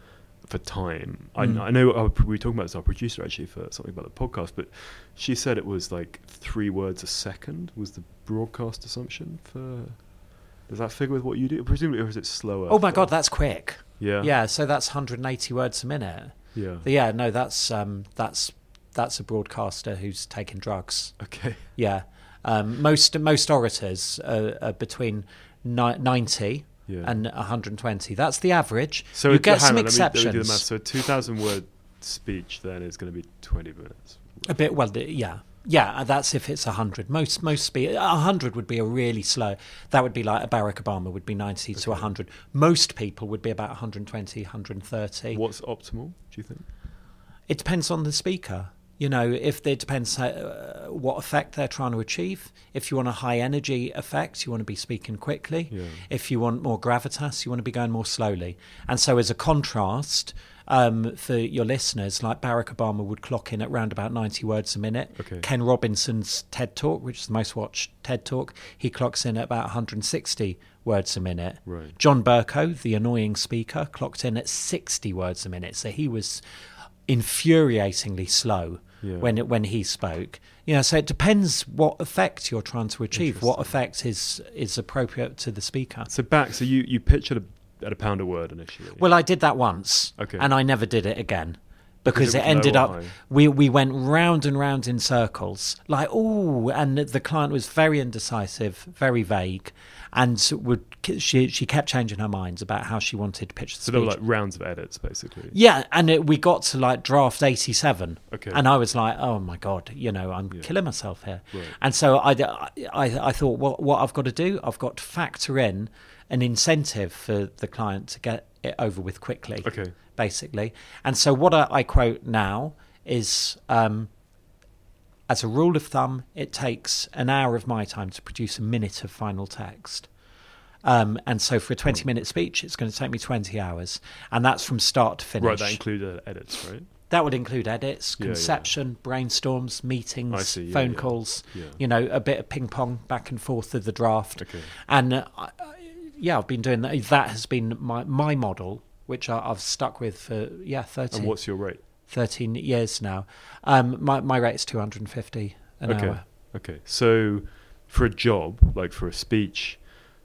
S2: for time? I,
S3: Mm.
S2: I know our, we were talking about this, our producer actually for something about the podcast, but she said it was like three words a second was the broadcast assumption for. Does that figure with what you do? Presumably, or is it slower?
S3: Oh my god, that's quick.
S2: yeah,
S3: Yeah, so that's 180 words a minute.
S2: yeah.
S3: Yeah, no, that's um, that's that's a broadcaster who's taking drugs.
S2: Okay,
S3: Yeah, um, most most orators are, are between ni- 90
S2: yeah.
S3: and 120. That's the average.
S2: so
S3: you
S2: it-
S3: get some
S2: on, let me- let me
S3: exceptions.
S2: So a two thousand word speech then is going to be twenty minutes.
S3: A bit. Well, yeah, yeah. uh, That's if it's 100. Most most spe- 100 would be a really slow. That would be like a Barack Obama would be 90 to
S2: Okay.
S3: 100. Most people would be about 120, 130.
S2: What's optimal? Do you think?
S3: It depends on the speaker. You know, if it depends uh, what effect they're trying to achieve. If you want a high energy effect, you want to be speaking quickly.
S2: Yeah.
S3: If you want more gravitas, you want to be going more slowly. And so, as a contrast, um, for your listeners, like Barack Obama would clock in at round about 90 words a minute.
S2: Okay.
S3: Ken Robinson's TED Talk, which is the most watched TED Talk, he clocks in at about 160 words a minute.
S2: Right.
S3: John Bercow, the annoying speaker, clocked in at 60 words a minute. So he was infuriatingly slow
S2: Yeah.
S3: when when he spoke. You know, so it depends what effect you're trying to achieve, what effect is is appropriate to the speaker.
S2: So back. So you you pitch at a pound a word initially.
S3: Well, I did that once,
S2: Okay.
S3: and I never did it again because it,
S2: it
S3: ended up
S2: high?
S3: we we went round and round in circles, like oh, and the client was very indecisive, very vague, and would she she kept changing her minds about how she wanted to pitch the
S2: so there were like rounds of edits basically.
S3: yeah, and it, we got to like draft eighty seven,
S2: Okay.
S3: and I was like, oh my god, you know, I'm
S2: Yeah.
S3: killing myself here.
S2: Right.
S3: And so I, I, I thought, what, what I've got to do, I've got to factor in an incentive for the client to get it over with quickly,
S2: Okay.
S3: basically. And so what I, I quote now is, um, as a rule of thumb, it takes an hour of my time to produce a minute of final text. Um, and so for a 20 minute speech, it's going to take me 20 hours. And that's from start to finish.
S2: Right, that includes edits, right?
S3: That would include edits,
S2: Yeah, yeah.
S3: conception, brainstorms, meetings,
S2: see, yeah,
S3: phone calls,
S2: Yeah.
S3: you know, a bit of ping pong back and forth of the draft.
S2: Okay.
S3: And uh, yeah, I've been doing that. That has been my, my model, which I, I've stuck with for, yeah, 13,
S2: And what's your rate?
S3: 13 years now. Um, my, my rate is 250 an
S2: okay.
S3: hour.
S2: Okay. So for a job, like for a speech,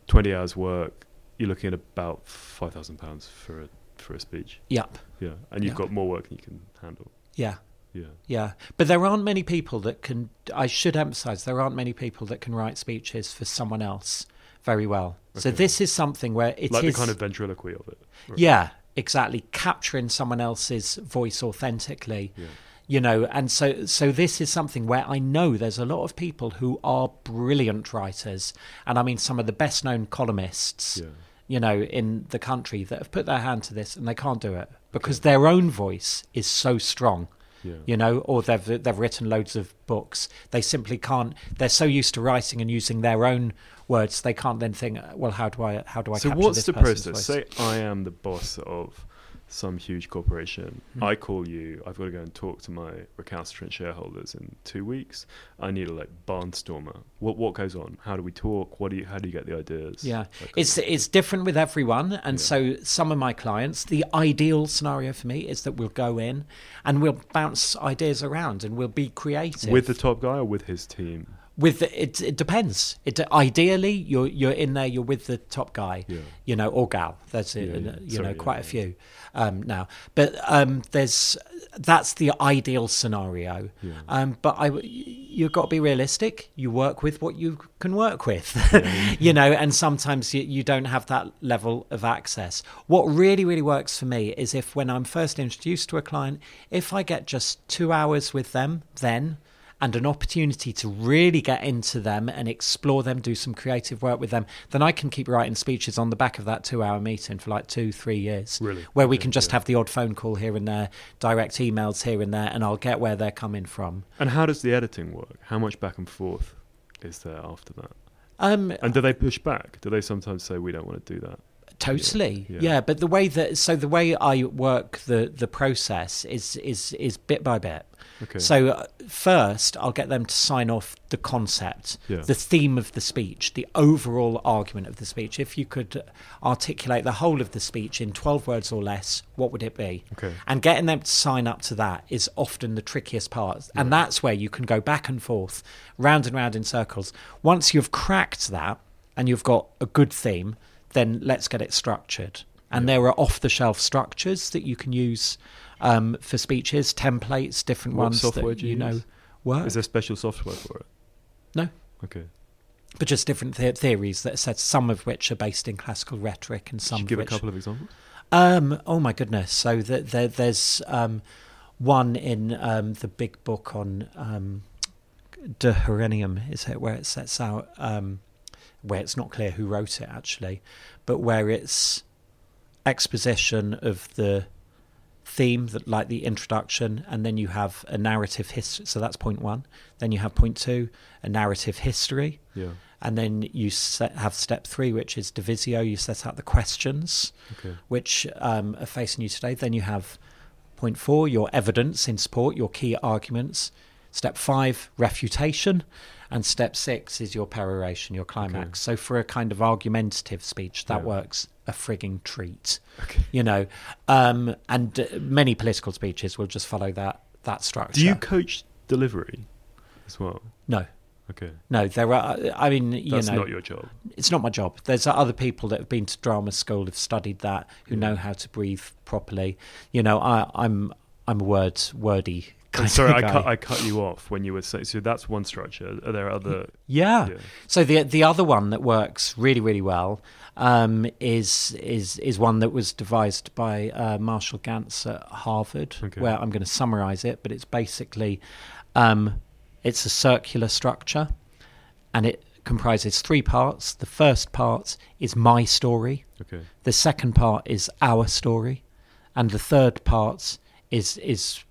S2: 20 hours work, you're looking at about £5,000 for a, for a speech.
S3: Yep.
S2: Yeah. And you've
S3: Yeah.
S2: got more work than you can handle.
S3: Yeah.
S2: Yeah.
S3: Yeah, but there aren't many people that can. I should emphasise there aren't many people that can write speeches for someone else very well. So
S2: Okay.
S3: this is something where it is
S2: like the kind of ventriloquy of it. right?
S3: yeah, exactly capturing someone else's voice authentically.
S2: Yeah.
S3: You know, and so so this is something where I know there's a lot of people who are brilliant writers, and I mean some of the best known columnists
S2: Yeah.
S3: you know, in the country that have put their hand to this and they can't do it because their own voice is so strong.
S2: Yeah.
S3: You know, or they've they've written loads of books. They simply can't. They're so used to writing and using their own words, they can't then think, well, how do I how do I
S2: so what's the process?
S3: voice?
S2: Say I am the boss of some huge corporation.
S3: Hmm.
S2: I call you. I've got to go and talk to my recalcitrant shareholders in two weeks. I need a like barnstormer. What what goes on? How do we talk? What do you? How do you get the ideas?
S3: Yeah, it's
S2: of-
S3: it's different with everyone, and
S2: Yeah.
S3: so some of my clients, the ideal scenario for me is that we'll go in and we'll bounce ideas around and we'll be creative
S2: with the top guy or with his team.
S3: with the, it it depends it ideally you're you're in there you're with the top guy
S2: Yeah.
S3: you know or gal there's a,
S2: Yeah, yeah.
S3: you
S2: Sorry,
S3: know quite a few um now. But um there's that's the ideal scenario.
S2: Yeah.
S3: um but i you've got to be realistic. You work with what you can work with. You know and sometimes you, you don't have that level of access. What really really works for me is if when i'm first introduced to a client if i get just two hours with them then and an opportunity to really get into them and explore them, do some creative work with them, then I can keep writing speeches on the back of that two hour meeting for like two, three years.
S2: Really?
S3: Where we
S2: Okay,
S3: can just
S2: yeah.
S3: have the odd phone call here and there, direct emails here and there, and I'll get where they're coming from.
S2: And how does the editing work? How much back and forth is there after that?
S3: Um,
S2: And do they push back? Do they sometimes say we don't want to do that?
S3: Totally,
S2: Yeah.
S3: yeah. But the way that so the way I work the the process is is is bit by bit.
S2: Okay.
S3: So uh, first, I'll get them to sign off the concept,
S2: Yeah.
S3: the theme of the speech, the overall argument of the speech. If you could articulate the whole of the speech in twelve words or less, what would it be?
S2: Okay.
S3: And getting them to sign up to that is often the trickiest part. And that's where you can go back and forth, round and round in circles. Once you've cracked that and you've got a good theme, then let's get it structured. And there are off the shelf structures that you can use um, for speeches, templates, different
S2: What
S3: ones
S2: software
S3: that you,
S2: you
S3: know work.
S2: Is there special software for it?
S3: No.
S2: Okay.
S3: But just different the- theories that said some of which are based in classical rhetoric and some
S2: Should give a couple of examples?
S3: Um, oh my goodness! So the, the, there's um, one in um, the big book on um, De Herennium, is it, where it sets out um, where it's not clear who wrote it actually, but where it's exposition of the theme that like the introduction and then you have a narrative history so that's point one then you have point two a narrative history
S2: Yeah.
S3: and then you set, have step three which is divisio you set out the questions
S2: Okay.
S3: which um, are facing you today. Then you have point four, your evidence in support, your key arguments. Step five, refutation. And step six is your peroration, your climax. So for a kind of argumentative speech, that
S2: Yeah.
S3: works a frigging treat.
S2: Okay.
S3: You know, um, and uh, many political speeches will just follow that that structure.
S2: Do you coach delivery as well?
S3: No,
S2: Okay.
S3: no. There are. I mean, you
S2: That's
S3: know,
S2: not your job.
S3: it's not my job. There's other people that have been to drama school, have studied that, who
S2: Yeah.
S3: know how to breathe properly. You know, I, I'm I'm a word wordy kind
S2: sorry, I cut, I cut you off when you were saying. So that's one structure. Are there other?
S3: yeah.
S2: Yeah.
S3: So the the other one that works really really well um, is is is one that was devised by uh, Marshall Ganz at Harvard.
S2: Okay.
S3: Where I'm going to summarize it, but it's basically um, it's a circular structure, and it comprises three parts. The first part is my story.
S2: Okay.
S3: The second part is our story, and the third part is is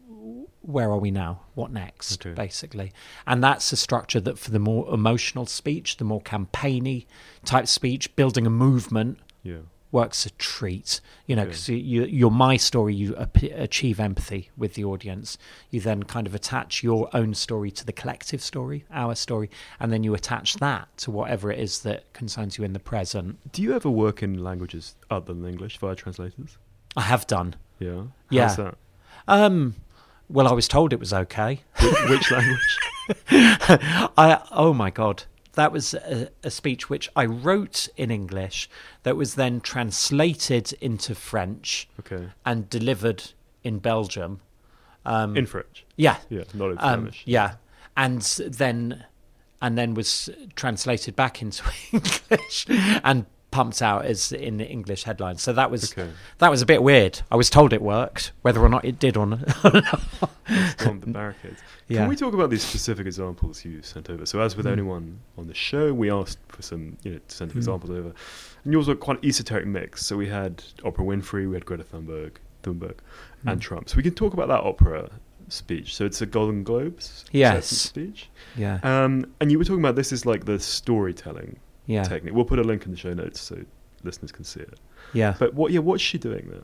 S3: where are we now? What next?
S2: Okay.
S3: Basically, and that's a structure that for the more emotional speech, the more campaigny type speech, building a movement
S2: Yeah.
S3: works a treat. You know, because you, you, you're my story, you ap- achieve empathy with the audience. You then kind of attach your own story to the collective story, our story, and then you attach that to whatever it is that concerns you in the present.
S2: Do you ever work in languages other than English via translators?
S3: I have done.
S2: Yeah.
S3: Yeah.
S2: How's that?
S3: Um, well, I was told it was okay.
S2: Wh- Which language?
S3: I oh my god, that was a, a speech which I wrote in English that was then translated into French
S2: Okay.
S3: and delivered in Belgium. Um,
S2: In French.
S3: yeah,
S2: Yeah, not in
S3: um, yeah, and then and then was translated back into English and pumped out as in the English headlines. So that was
S2: Okay.
S3: that was a bit weird. I was told it worked, whether or not it did or not.
S2: on the barricades.
S3: Yeah.
S2: Can we talk about these specific examples you sent over? So, as with
S3: Mm.
S2: anyone on the show, we asked for some, you know, to send
S3: Mm.
S2: examples over. And yours were quite an esoteric mix. So, we had Oprah Winfrey, we had Greta Thunberg, Thunberg and
S3: Mm.
S2: Trump. So, we can talk about that Oprah speech. So, it's a Golden Globes
S3: Yes.
S2: speech.
S3: yeah,
S2: Um, and you were talking about this is like the storytelling
S3: yeah,
S2: technique. We'll put a link in the show notes so listeners can see it.
S3: yeah.
S2: But what, yeah, what's she doing there?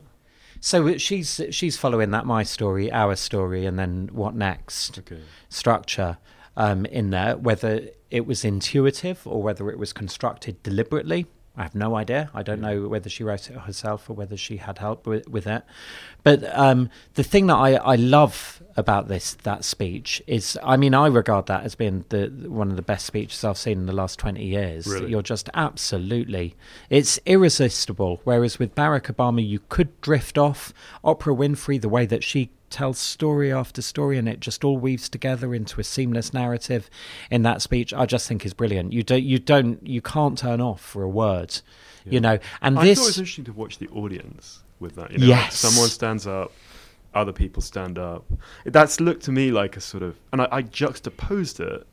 S3: So she's she's following that my story, our story, and then what next
S2: Okay.
S3: structure um, in there. Whether it was intuitive or whether it was constructed deliberately, I have no idea. I don't know whether she wrote it herself or whether she had help with, with it. But um, the thing that I, I love about this that speech is, I mean, I regard that as being the one of the best speeches I've seen in the last twenty years.
S2: Really?
S3: You're just absolutely, it's irresistible. Whereas with Barack Obama, you could drift off. Oprah Winfrey, the way that she tells story after story and it just all weaves together into a seamless narrative in that speech i just think is brilliant you don't you don't you can't turn off for a word
S2: Yeah.
S3: you know and
S2: I
S3: this
S2: thought it was interesting to watch the audience with that. You know, like
S3: Yes.
S2: someone stands up, other people stand up. That's looked to me like a sort of, and I, I juxtaposed it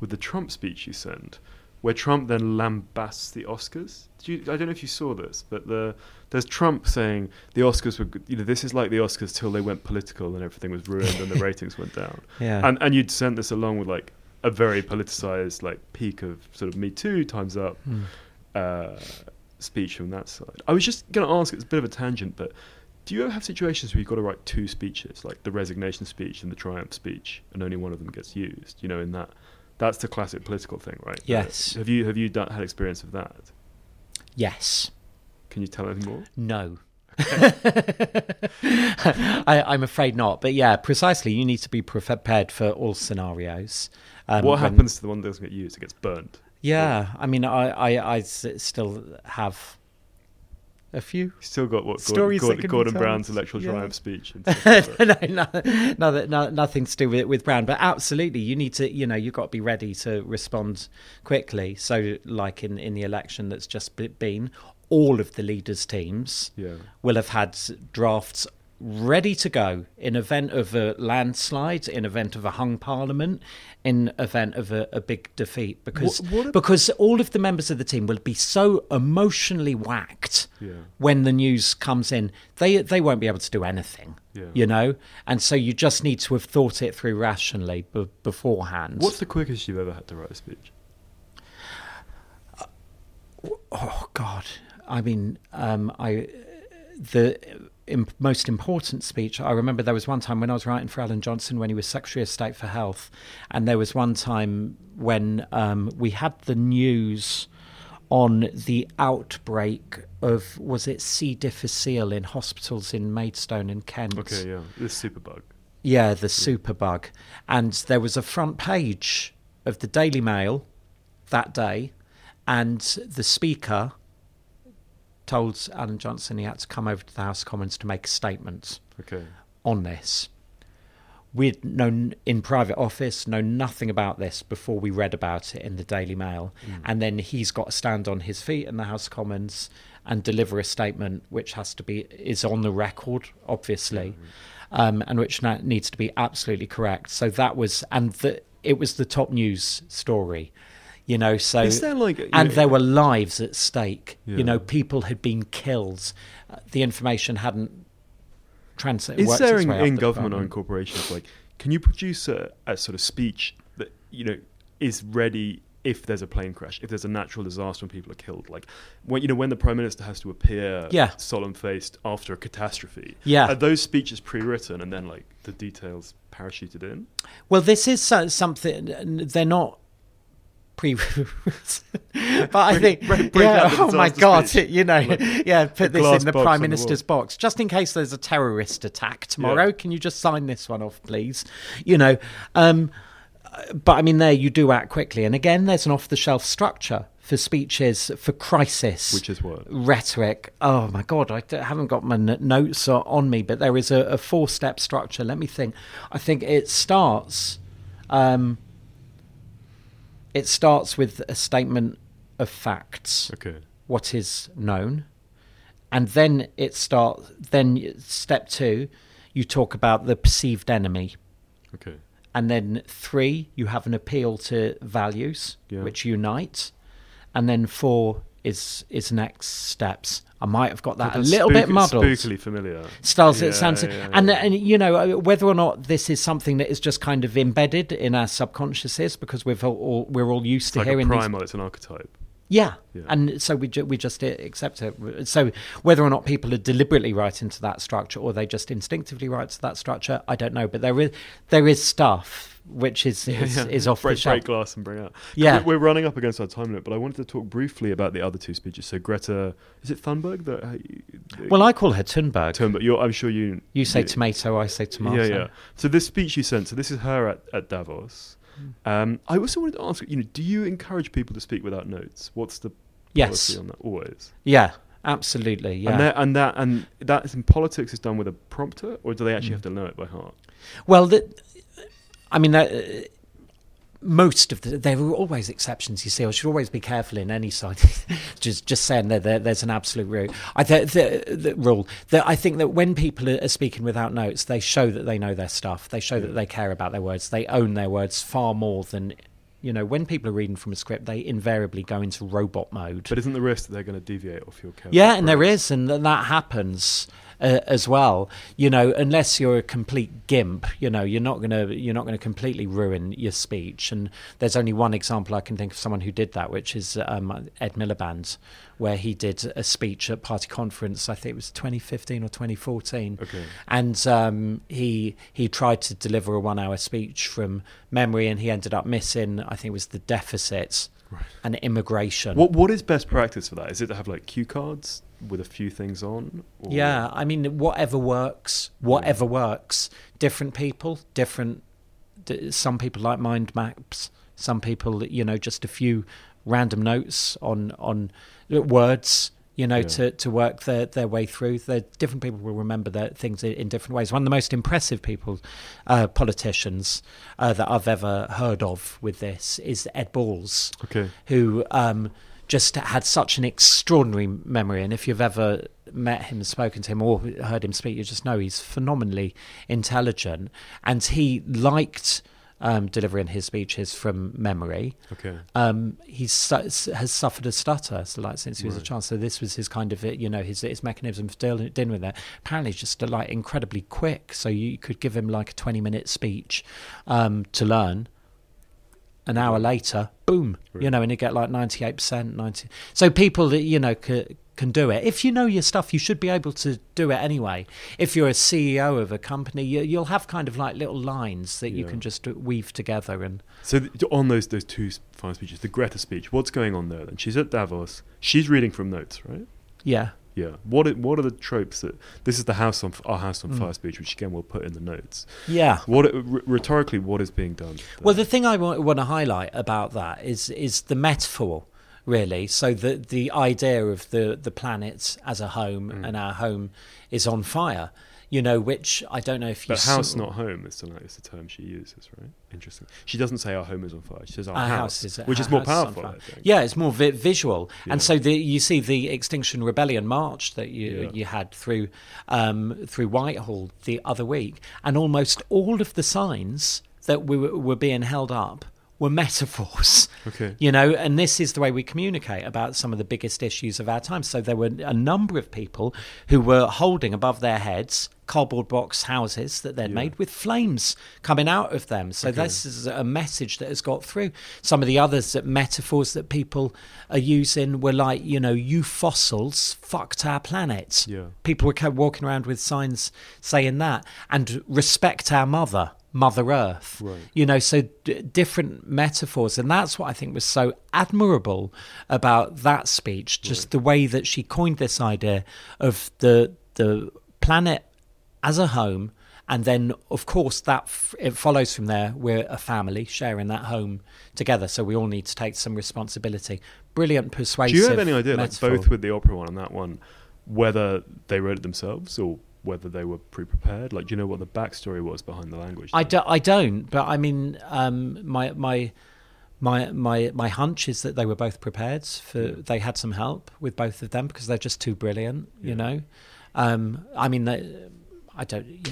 S2: with the Trump speech you sent, where Trump then lambasts the Oscars. You, I don't know if you saw this, but the there's Trump saying the Oscars were, you know, this is like the Oscars till they went political and everything was ruined and the ratings went down.
S3: yeah
S2: And and you'd sent this along with like a very politicized like peak of sort of Me Too, Times Up
S3: Mm.
S2: uh, speech from that side. I was just going to ask, it's a bit of a tangent, but do you ever have situations where you've got to write two speeches, like the resignation speech and the triumph speech, and only one of them gets used? You know, in that, that's the classic political thing, right?
S3: Yes.
S2: Have you have you done, had experience of that?
S3: yes
S2: Can you tell anything more?
S3: no I, I'm afraid not, but yeah, precisely. You need to be prepared for all scenarios. Um,
S2: what
S3: when-
S2: happens to the one that doesn't get used? It gets burnt.
S3: Yeah, I mean, I, I, I s- still have a few.
S2: Still got what
S3: Stories that
S2: Gordon, Gordon Brown's electoral
S3: yeah.
S2: triumph speech. Like
S3: no, no, no, nothing to do with, with Brown, but absolutely, you need to, you know, you've got to be ready to respond quickly. So, like in, in the election that's just been, all of the leaders' teams
S2: yeah.
S3: will have had drafts ready to go in event of a landslide, in event of a hung parliament, in event of a, a big defeat, because
S2: What- what ab-
S3: because all of the members of the team will be so emotionally whacked
S2: Yeah.
S3: when the news comes in, they they won't be able to do anything.
S2: Yeah.
S3: You know, and so you just need to have thought it through rationally b- beforehand.
S2: What's the quickest you've ever had to write a speech?
S3: oh God, I mean, um, I the most important speech. I remember there was one time when I was writing for Alan Johnson when he was Secretary of State for Health, and there was one time when um, we had the news on the outbreak of was it C. difficile in hospitals in Maidstone in Kent.
S2: Okay, yeah. This superbug.
S3: Yeah, the superbug. And there was a front page of the Daily Mail that day, and the Speaker told Alan Johnson he had to come over to the House of Commons to make a statement
S2: Okay.
S3: on this. We'd known in private office, know nothing about this before we read about it in the Daily Mail. And then he's got to stand on his feet in the House of Commons and deliver a statement which has to be is on the record, obviously, um, and which needs to be absolutely correct. So that was, and the, it was the top news story, you know. So
S2: Is there like, you
S3: and
S2: know-
S3: there were lives at stake.
S2: Yeah.
S3: You know, people had been killed. Uh, The information hadn't trans-
S2: Is there in, in
S3: the
S2: government-owned
S3: department.
S2: corporations like, can you produce a, a sort of speech that you know is ready if there's a plane crash, if there's a natural disaster when people are killed, like when you know when the prime minister has to appear
S3: Yeah.
S2: solemn-faced after a catastrophe?
S3: Yeah.
S2: are those speeches pre-written and then like the details parachuted in?
S3: Well, this is so- something. They're not pre. but I think,
S2: break- break
S3: yeah, oh my god,
S2: speech.
S3: you know, yeah, put this in the prime minister's
S2: wall.
S3: box just in case there's a terrorist attack tomorrow.
S2: Yeah.
S3: Can you just sign this one off, please? You know, um, but I mean, there you do act quickly, and again, there's an off-the-shelf structure for speeches for crisis,
S2: Which is what?
S3: rhetoric. Oh my god, I haven't got my n- notes on me, but there is a, a four-step structure. Let me think. I think it starts. Um, it starts with a statement of facts,
S2: Okay,
S3: what is known, and then it starts. Then step two, you talk about the perceived enemy,
S2: okay,
S3: and then three, you have an appeal to values
S2: Yeah.
S3: which unite, and then four is is next steps. I might have got that a little
S2: spook-
S3: bit muddled.
S2: Spookily familiar.
S3: Styles
S2: Yeah,
S3: it sounds,
S2: yeah,
S3: and
S2: yeah.
S3: and you know uh, whether or not this is something that is just kind of embedded in our subconsciouses because we've all, all we're all used
S2: It's
S3: to
S2: like a
S3: hearing these
S2: primal. It's an archetype.
S3: yeah.
S2: Yeah.
S3: And so we, ju- we just uh, accept it. So whether or not people are deliberately right into that structure or they just instinctively right to that structure, I don't know. But there is there is stuff which is is, is off
S2: break,
S3: the
S2: break glass and bring out.
S3: Yeah.
S2: we're, running up against our time limit, but I wanted to talk briefly about the other two speeches. So Greta, is it Thunberg that? uh,
S3: Well, I call her Thunberg.
S2: Thunberg. I'm sure you.
S3: you say tomato, I say tomato.
S2: Yeah, yeah. So this speech you sent. So this is her at, at Davos.
S3: Hmm.
S2: Um, I also wanted to ask you know, do you encourage people to speak without notes? What's the
S3: Yes.
S2: policy on that? Always.
S3: Yeah, absolutely. Yeah.
S2: And, that, and that and that is in politics is done with a prompter, or do they actually have to know it by heart?
S3: Well, the, I mean, uh, most of the there are always exceptions. You see, I should always be careful in any side. just just saying that there, there's an absolute rule. I th- the, the rule that I think that when people are speaking without notes, they show that they know their stuff. They show that they care about their words. They own their words far more than. You know, when people are reading from a script, they invariably go into robot mode.
S2: But isn't the risk that they're going to deviate off your careful
S3: Yeah, and there
S2: approach?
S3: and that happens uh, as well. You know, unless you're a complete gimp, you know, you're not gonna you're not gonna completely ruin your speech. And there's only one example I can think of someone who did that, which is um, Ed Miliband, where he did a speech at party conference. I think it was 2015 or 2014
S2: Okay.
S3: and um, he he tried to deliver a one hour speech from memory, and he ended up missing. I think it was the deficits and immigration.
S2: What what is best practice for that? Is it to have like cue cards with a few things on? Or
S3: Yeah, I mean, whatever works, whatever works. Different people, different. d- Some people like mind maps. Some people, you know, just a few random notes on on words. You know,
S2: Yeah.
S3: to, to work their, their way through. The different people will remember their things in, in different ways. One of the most impressive people, uh, politicians uh, that I've ever heard of with this is Ed Balls
S2: Okay.
S3: who um, just had such an extraordinary memory. And if you've ever met him, spoken to him, or heard him speak, you just know he's phenomenally intelligent. And he liked um, delivering his speeches from memory.
S2: Okay.
S3: Um, he su- has suffered a stutter, so like since he was a child. So this was his kind of, you know, his his mechanism for dealing, dealing with that. Apparently, it's just like incredibly quick. So you could give him like a twenty minute speech um, to learn. An hour later, boom, you know, and you get like ninety eight percent, ninety. So people that you know can can do it. If you know your stuff, you should be able to do it anyway. If you're a CEO of a company, you, you'll have kind of like little lines that you can just weave together and.
S2: So th- on those those two final speeches, the Greta speech, what's going on there? Then she's at Davos. She's reading from notes, right?
S3: Yeah.
S2: Yeah. What are, what are the tropes that this is the house on our house on
S3: Mm.
S2: fire speech, which again we'll put in the notes.
S3: Yeah.
S2: What r- rhetorically, what is being done?
S3: Well, the thing I want, want to highlight about that is is the metaphor, really. So the the idea of the the planet as a home
S2: Mm.
S3: and our home is on fire. You know, which I don't know if you
S2: but house not home is the is the term she uses, right? Interesting. She doesn't say our home is on fire. She says our,
S3: Our
S2: house,
S3: house is
S2: which is more
S3: is
S2: powerful. I think.
S3: Yeah, it's more vi- visual,
S2: Yeah.
S3: and so the, you see the Extinction Rebellion march that you
S2: Yeah.
S3: you had through um, through Whitehall the other week, and almost all of the signs that we were, were being held up were metaphors.
S2: Okay.
S3: You know, and this is the way we communicate about some of the biggest issues of our time. So there were a number of people who were holding above their heads cardboard box houses that they're
S2: Yeah.
S3: made with flames coming out of them. So
S2: Okay.
S3: this is a message that has got through. Some of the others that metaphors that people are using were like, you know, you fossils fucked our planet.
S2: Yeah.
S3: People were kept walking around with signs saying that and respect our mother. Mother Earth,
S2: Right.
S3: you know, so d- different metaphors, and that's what I think was so admirable about that speech. Just the way that she coined this idea of the the planet as a home, and then of course that f- it follows from there. We're a family sharing that home together, so we all need to take some responsibility. Brilliant, persuasive.
S2: Do you have any idea, like both with the Oprah one and that one, whether they wrote it themselves or whether they were pre-prepared? Like, do you know what the backstory was behind the language?
S3: I, do, I don't, but I mean, um, my my my my my hunch is that they were both prepared. For
S2: Yeah.
S3: they had some help with both of them because they're just too brilliant.
S2: Yeah.
S3: You know, um, I mean, they, I don't.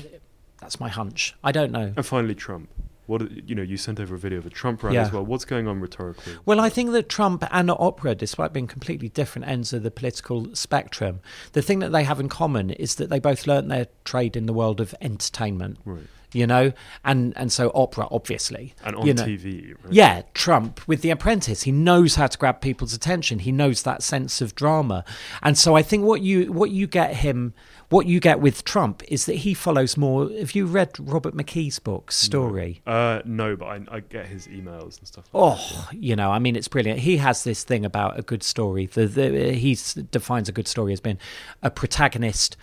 S3: That's my hunch. I don't know.
S2: And finally, Trump. What you know, you sent over a video of a Trump rally
S3: Yeah.
S2: as well. What's going on rhetorically?
S3: Well, I think that Trump and Oprah, despite being completely different ends of the political spectrum, the thing that they have in common is that they both learnt their trade in the world of entertainment.
S2: Right.
S3: You know, and and so Oprah, obviously,
S2: And on
S3: you know,
S2: TV, right?
S3: Yeah, Trump with The Apprentice, he knows how to grab people's attention. He knows that sense of drama, and so I think what you what you get him, what you get with Trump is that he follows more. Have you read Robert McKee's book Story?
S2: Uh, no, but I, I get his emails and stuff. Like
S3: Oh, you know, I mean, it's brilliant. He has this thing about a good story. The, the, he defines a good story as being a protagonist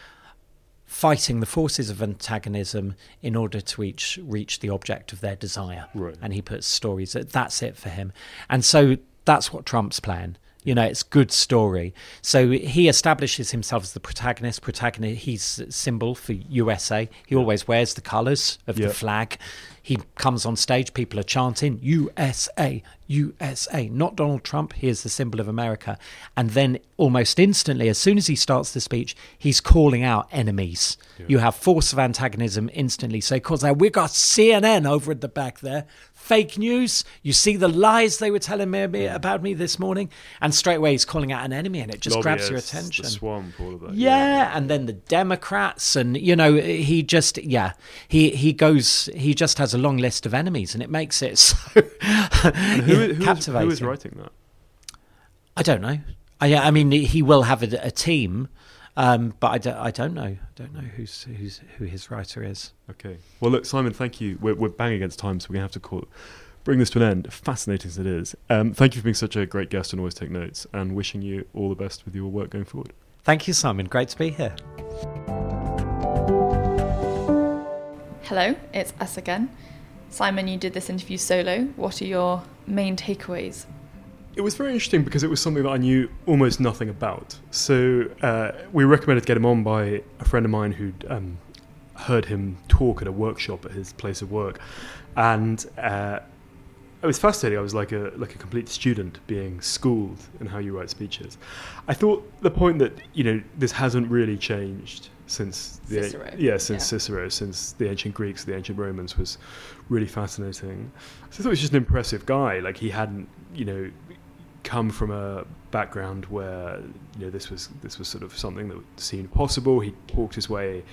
S3: fighting the forces of antagonism in order to each reach the object of their desire.
S2: Right.
S3: And he puts stories. That's it for him. And so that's what Trump's plan. You know, it's good story. So he establishes himself as the protagonist. Protagonist. He's a symbol for USA. He always wears the colours of
S2: Yeah.
S3: the flag. He comes on stage. People are chanting USA, USA. Not Donald Trump. He is the symbol of America. And then almost instantly, as soon as he starts the speech, he's calling out enemies. You have force of antagonism instantly. So he calls out, "We got CNN over at the back there." Fake news. You see the lies they were telling me me hmm. about me this morning, and straight away he's calling out an enemy, and it just grabs your attention.
S2: The swamp, all of that.
S3: Yeah, and then the Democrats, and you know, he just yeah, he he goes, he just has a long list of enemies, and it makes it so
S2: who, who, is,
S3: captivating.
S2: who is writing that?
S3: I don't know. I I mean, he will have a, a team, um, but I don't, I don't know. I don't know who's who's who his writer is.
S2: Okay. Well, look, Simon, thank you. We're, we're banging against time, so we're going to have to call, bring this to an end. Fascinating as it is. Um, thank you for being such a great guest and always take notes, and wishing you all the best with your work going forward.
S3: Thank you, Simon. Great to be here.
S1: Hello, it's us again. Simon, you did this interview solo. What are your main takeaways?
S2: It was very interesting because it was something that I knew almost nothing about. So uh, we recommended to get him on by a friend of mine who'd um, heard him talk at a workshop at his place of work, and uh, it was fascinating. I was like a like a complete student being schooled in how you write speeches. I thought the point that you know this hasn't really changed since the
S1: Cicero.
S2: yeah since
S1: Yeah.
S2: Cicero since the ancient Greeks the ancient Romans was really fascinating. So I thought he was just an impressive guy. Like he hadn't you know come from a background where you know this was this was sort of something that seemed possible. He walked his way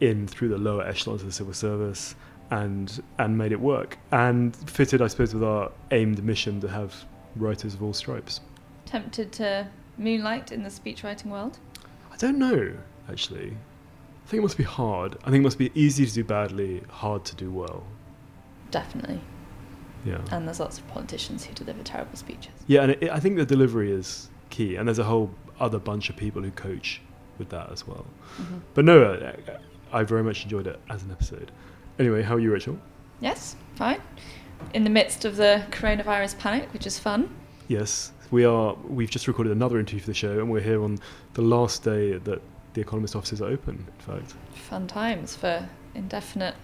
S2: in through the lower echelons of the civil service and and made it work and fitted, I suppose, with our aimed mission to have writers of all stripes.
S1: Tempted to moonlight in the speechwriting world?
S2: I don't know actually. I think it must be hard. I think it must be easy to do badly, hard to do well.
S1: Definitely.
S2: Yeah.
S1: And there's lots of politicians who deliver terrible speeches.
S2: Yeah, and it, I think the delivery is key, and there's a whole other bunch of people who coach with that as well.
S1: Mhm.
S2: But no, uh, I very much enjoyed it as an episode. Anyway, how are you, Rachel?
S1: Yes, fine. In the midst of the coronavirus panic, which is fun.
S2: Yes, we are. We've just recorded another interview for the show, and we're here on the last day that the Economist offices are open. In fact,
S1: Fun times for indefinite.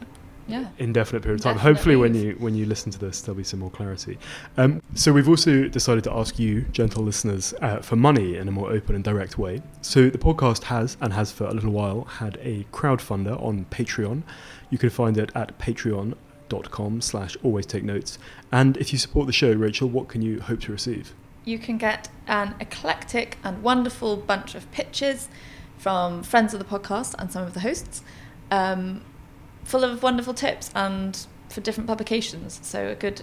S1: Yeah.
S2: indefinite period of time.
S1: Indefinite
S2: Hopefully, when you when you listen to this, there'll be some more clarity. Um, so we've also decided to ask you, gentle listeners, uh, for money in a more open and direct way. So the podcast has and has for a little while had a crowdfunder on Patreon. You can find it at patreon.com slash always take notes. And if you support the show, Rachel, what can you hope to receive?
S1: You can get an eclectic and wonderful bunch of pictures from friends of the podcast and some of the hosts. um, full of wonderful tips and for different publications. So a good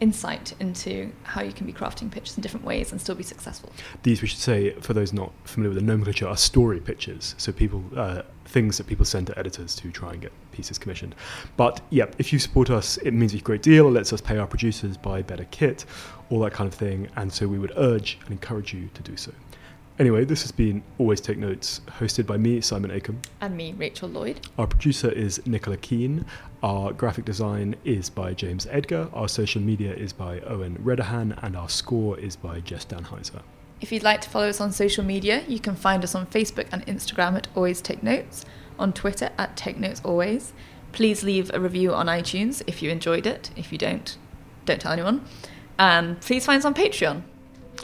S1: insight into how you can be crafting pictures in different ways and still be successful.
S2: These, we should say, for those not familiar with the nomenclature, are story pictures. So people, uh, things that people send to editors to try and get pieces commissioned. But yeah, if you support us, it means a great deal. It lets us pay our producers, buy better kit, all that kind of thing. And so we would urge and encourage you to do so. Anyway, this has been Always Take Notes, hosted by me, Simon Akam.
S1: And me, Rachel Lloyd.
S2: Our producer is Nicola Keane. Our graphic design is by James Edgar. Our social media is by Owen Redahan. And our score is by Jess Danheiser.
S1: If you'd like to follow us on social media, you can find us on Facebook and Instagram at Always Take Notes, on Twitter at Take Notes Always. Please leave a review on iTunes if you enjoyed it. If you don't, don't tell anyone. And please find us on Patreon.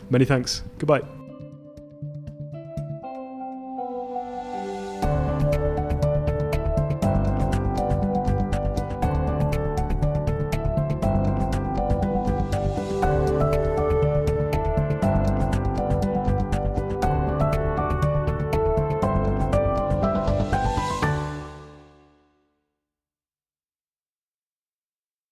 S2: Many thanks. Goodbye.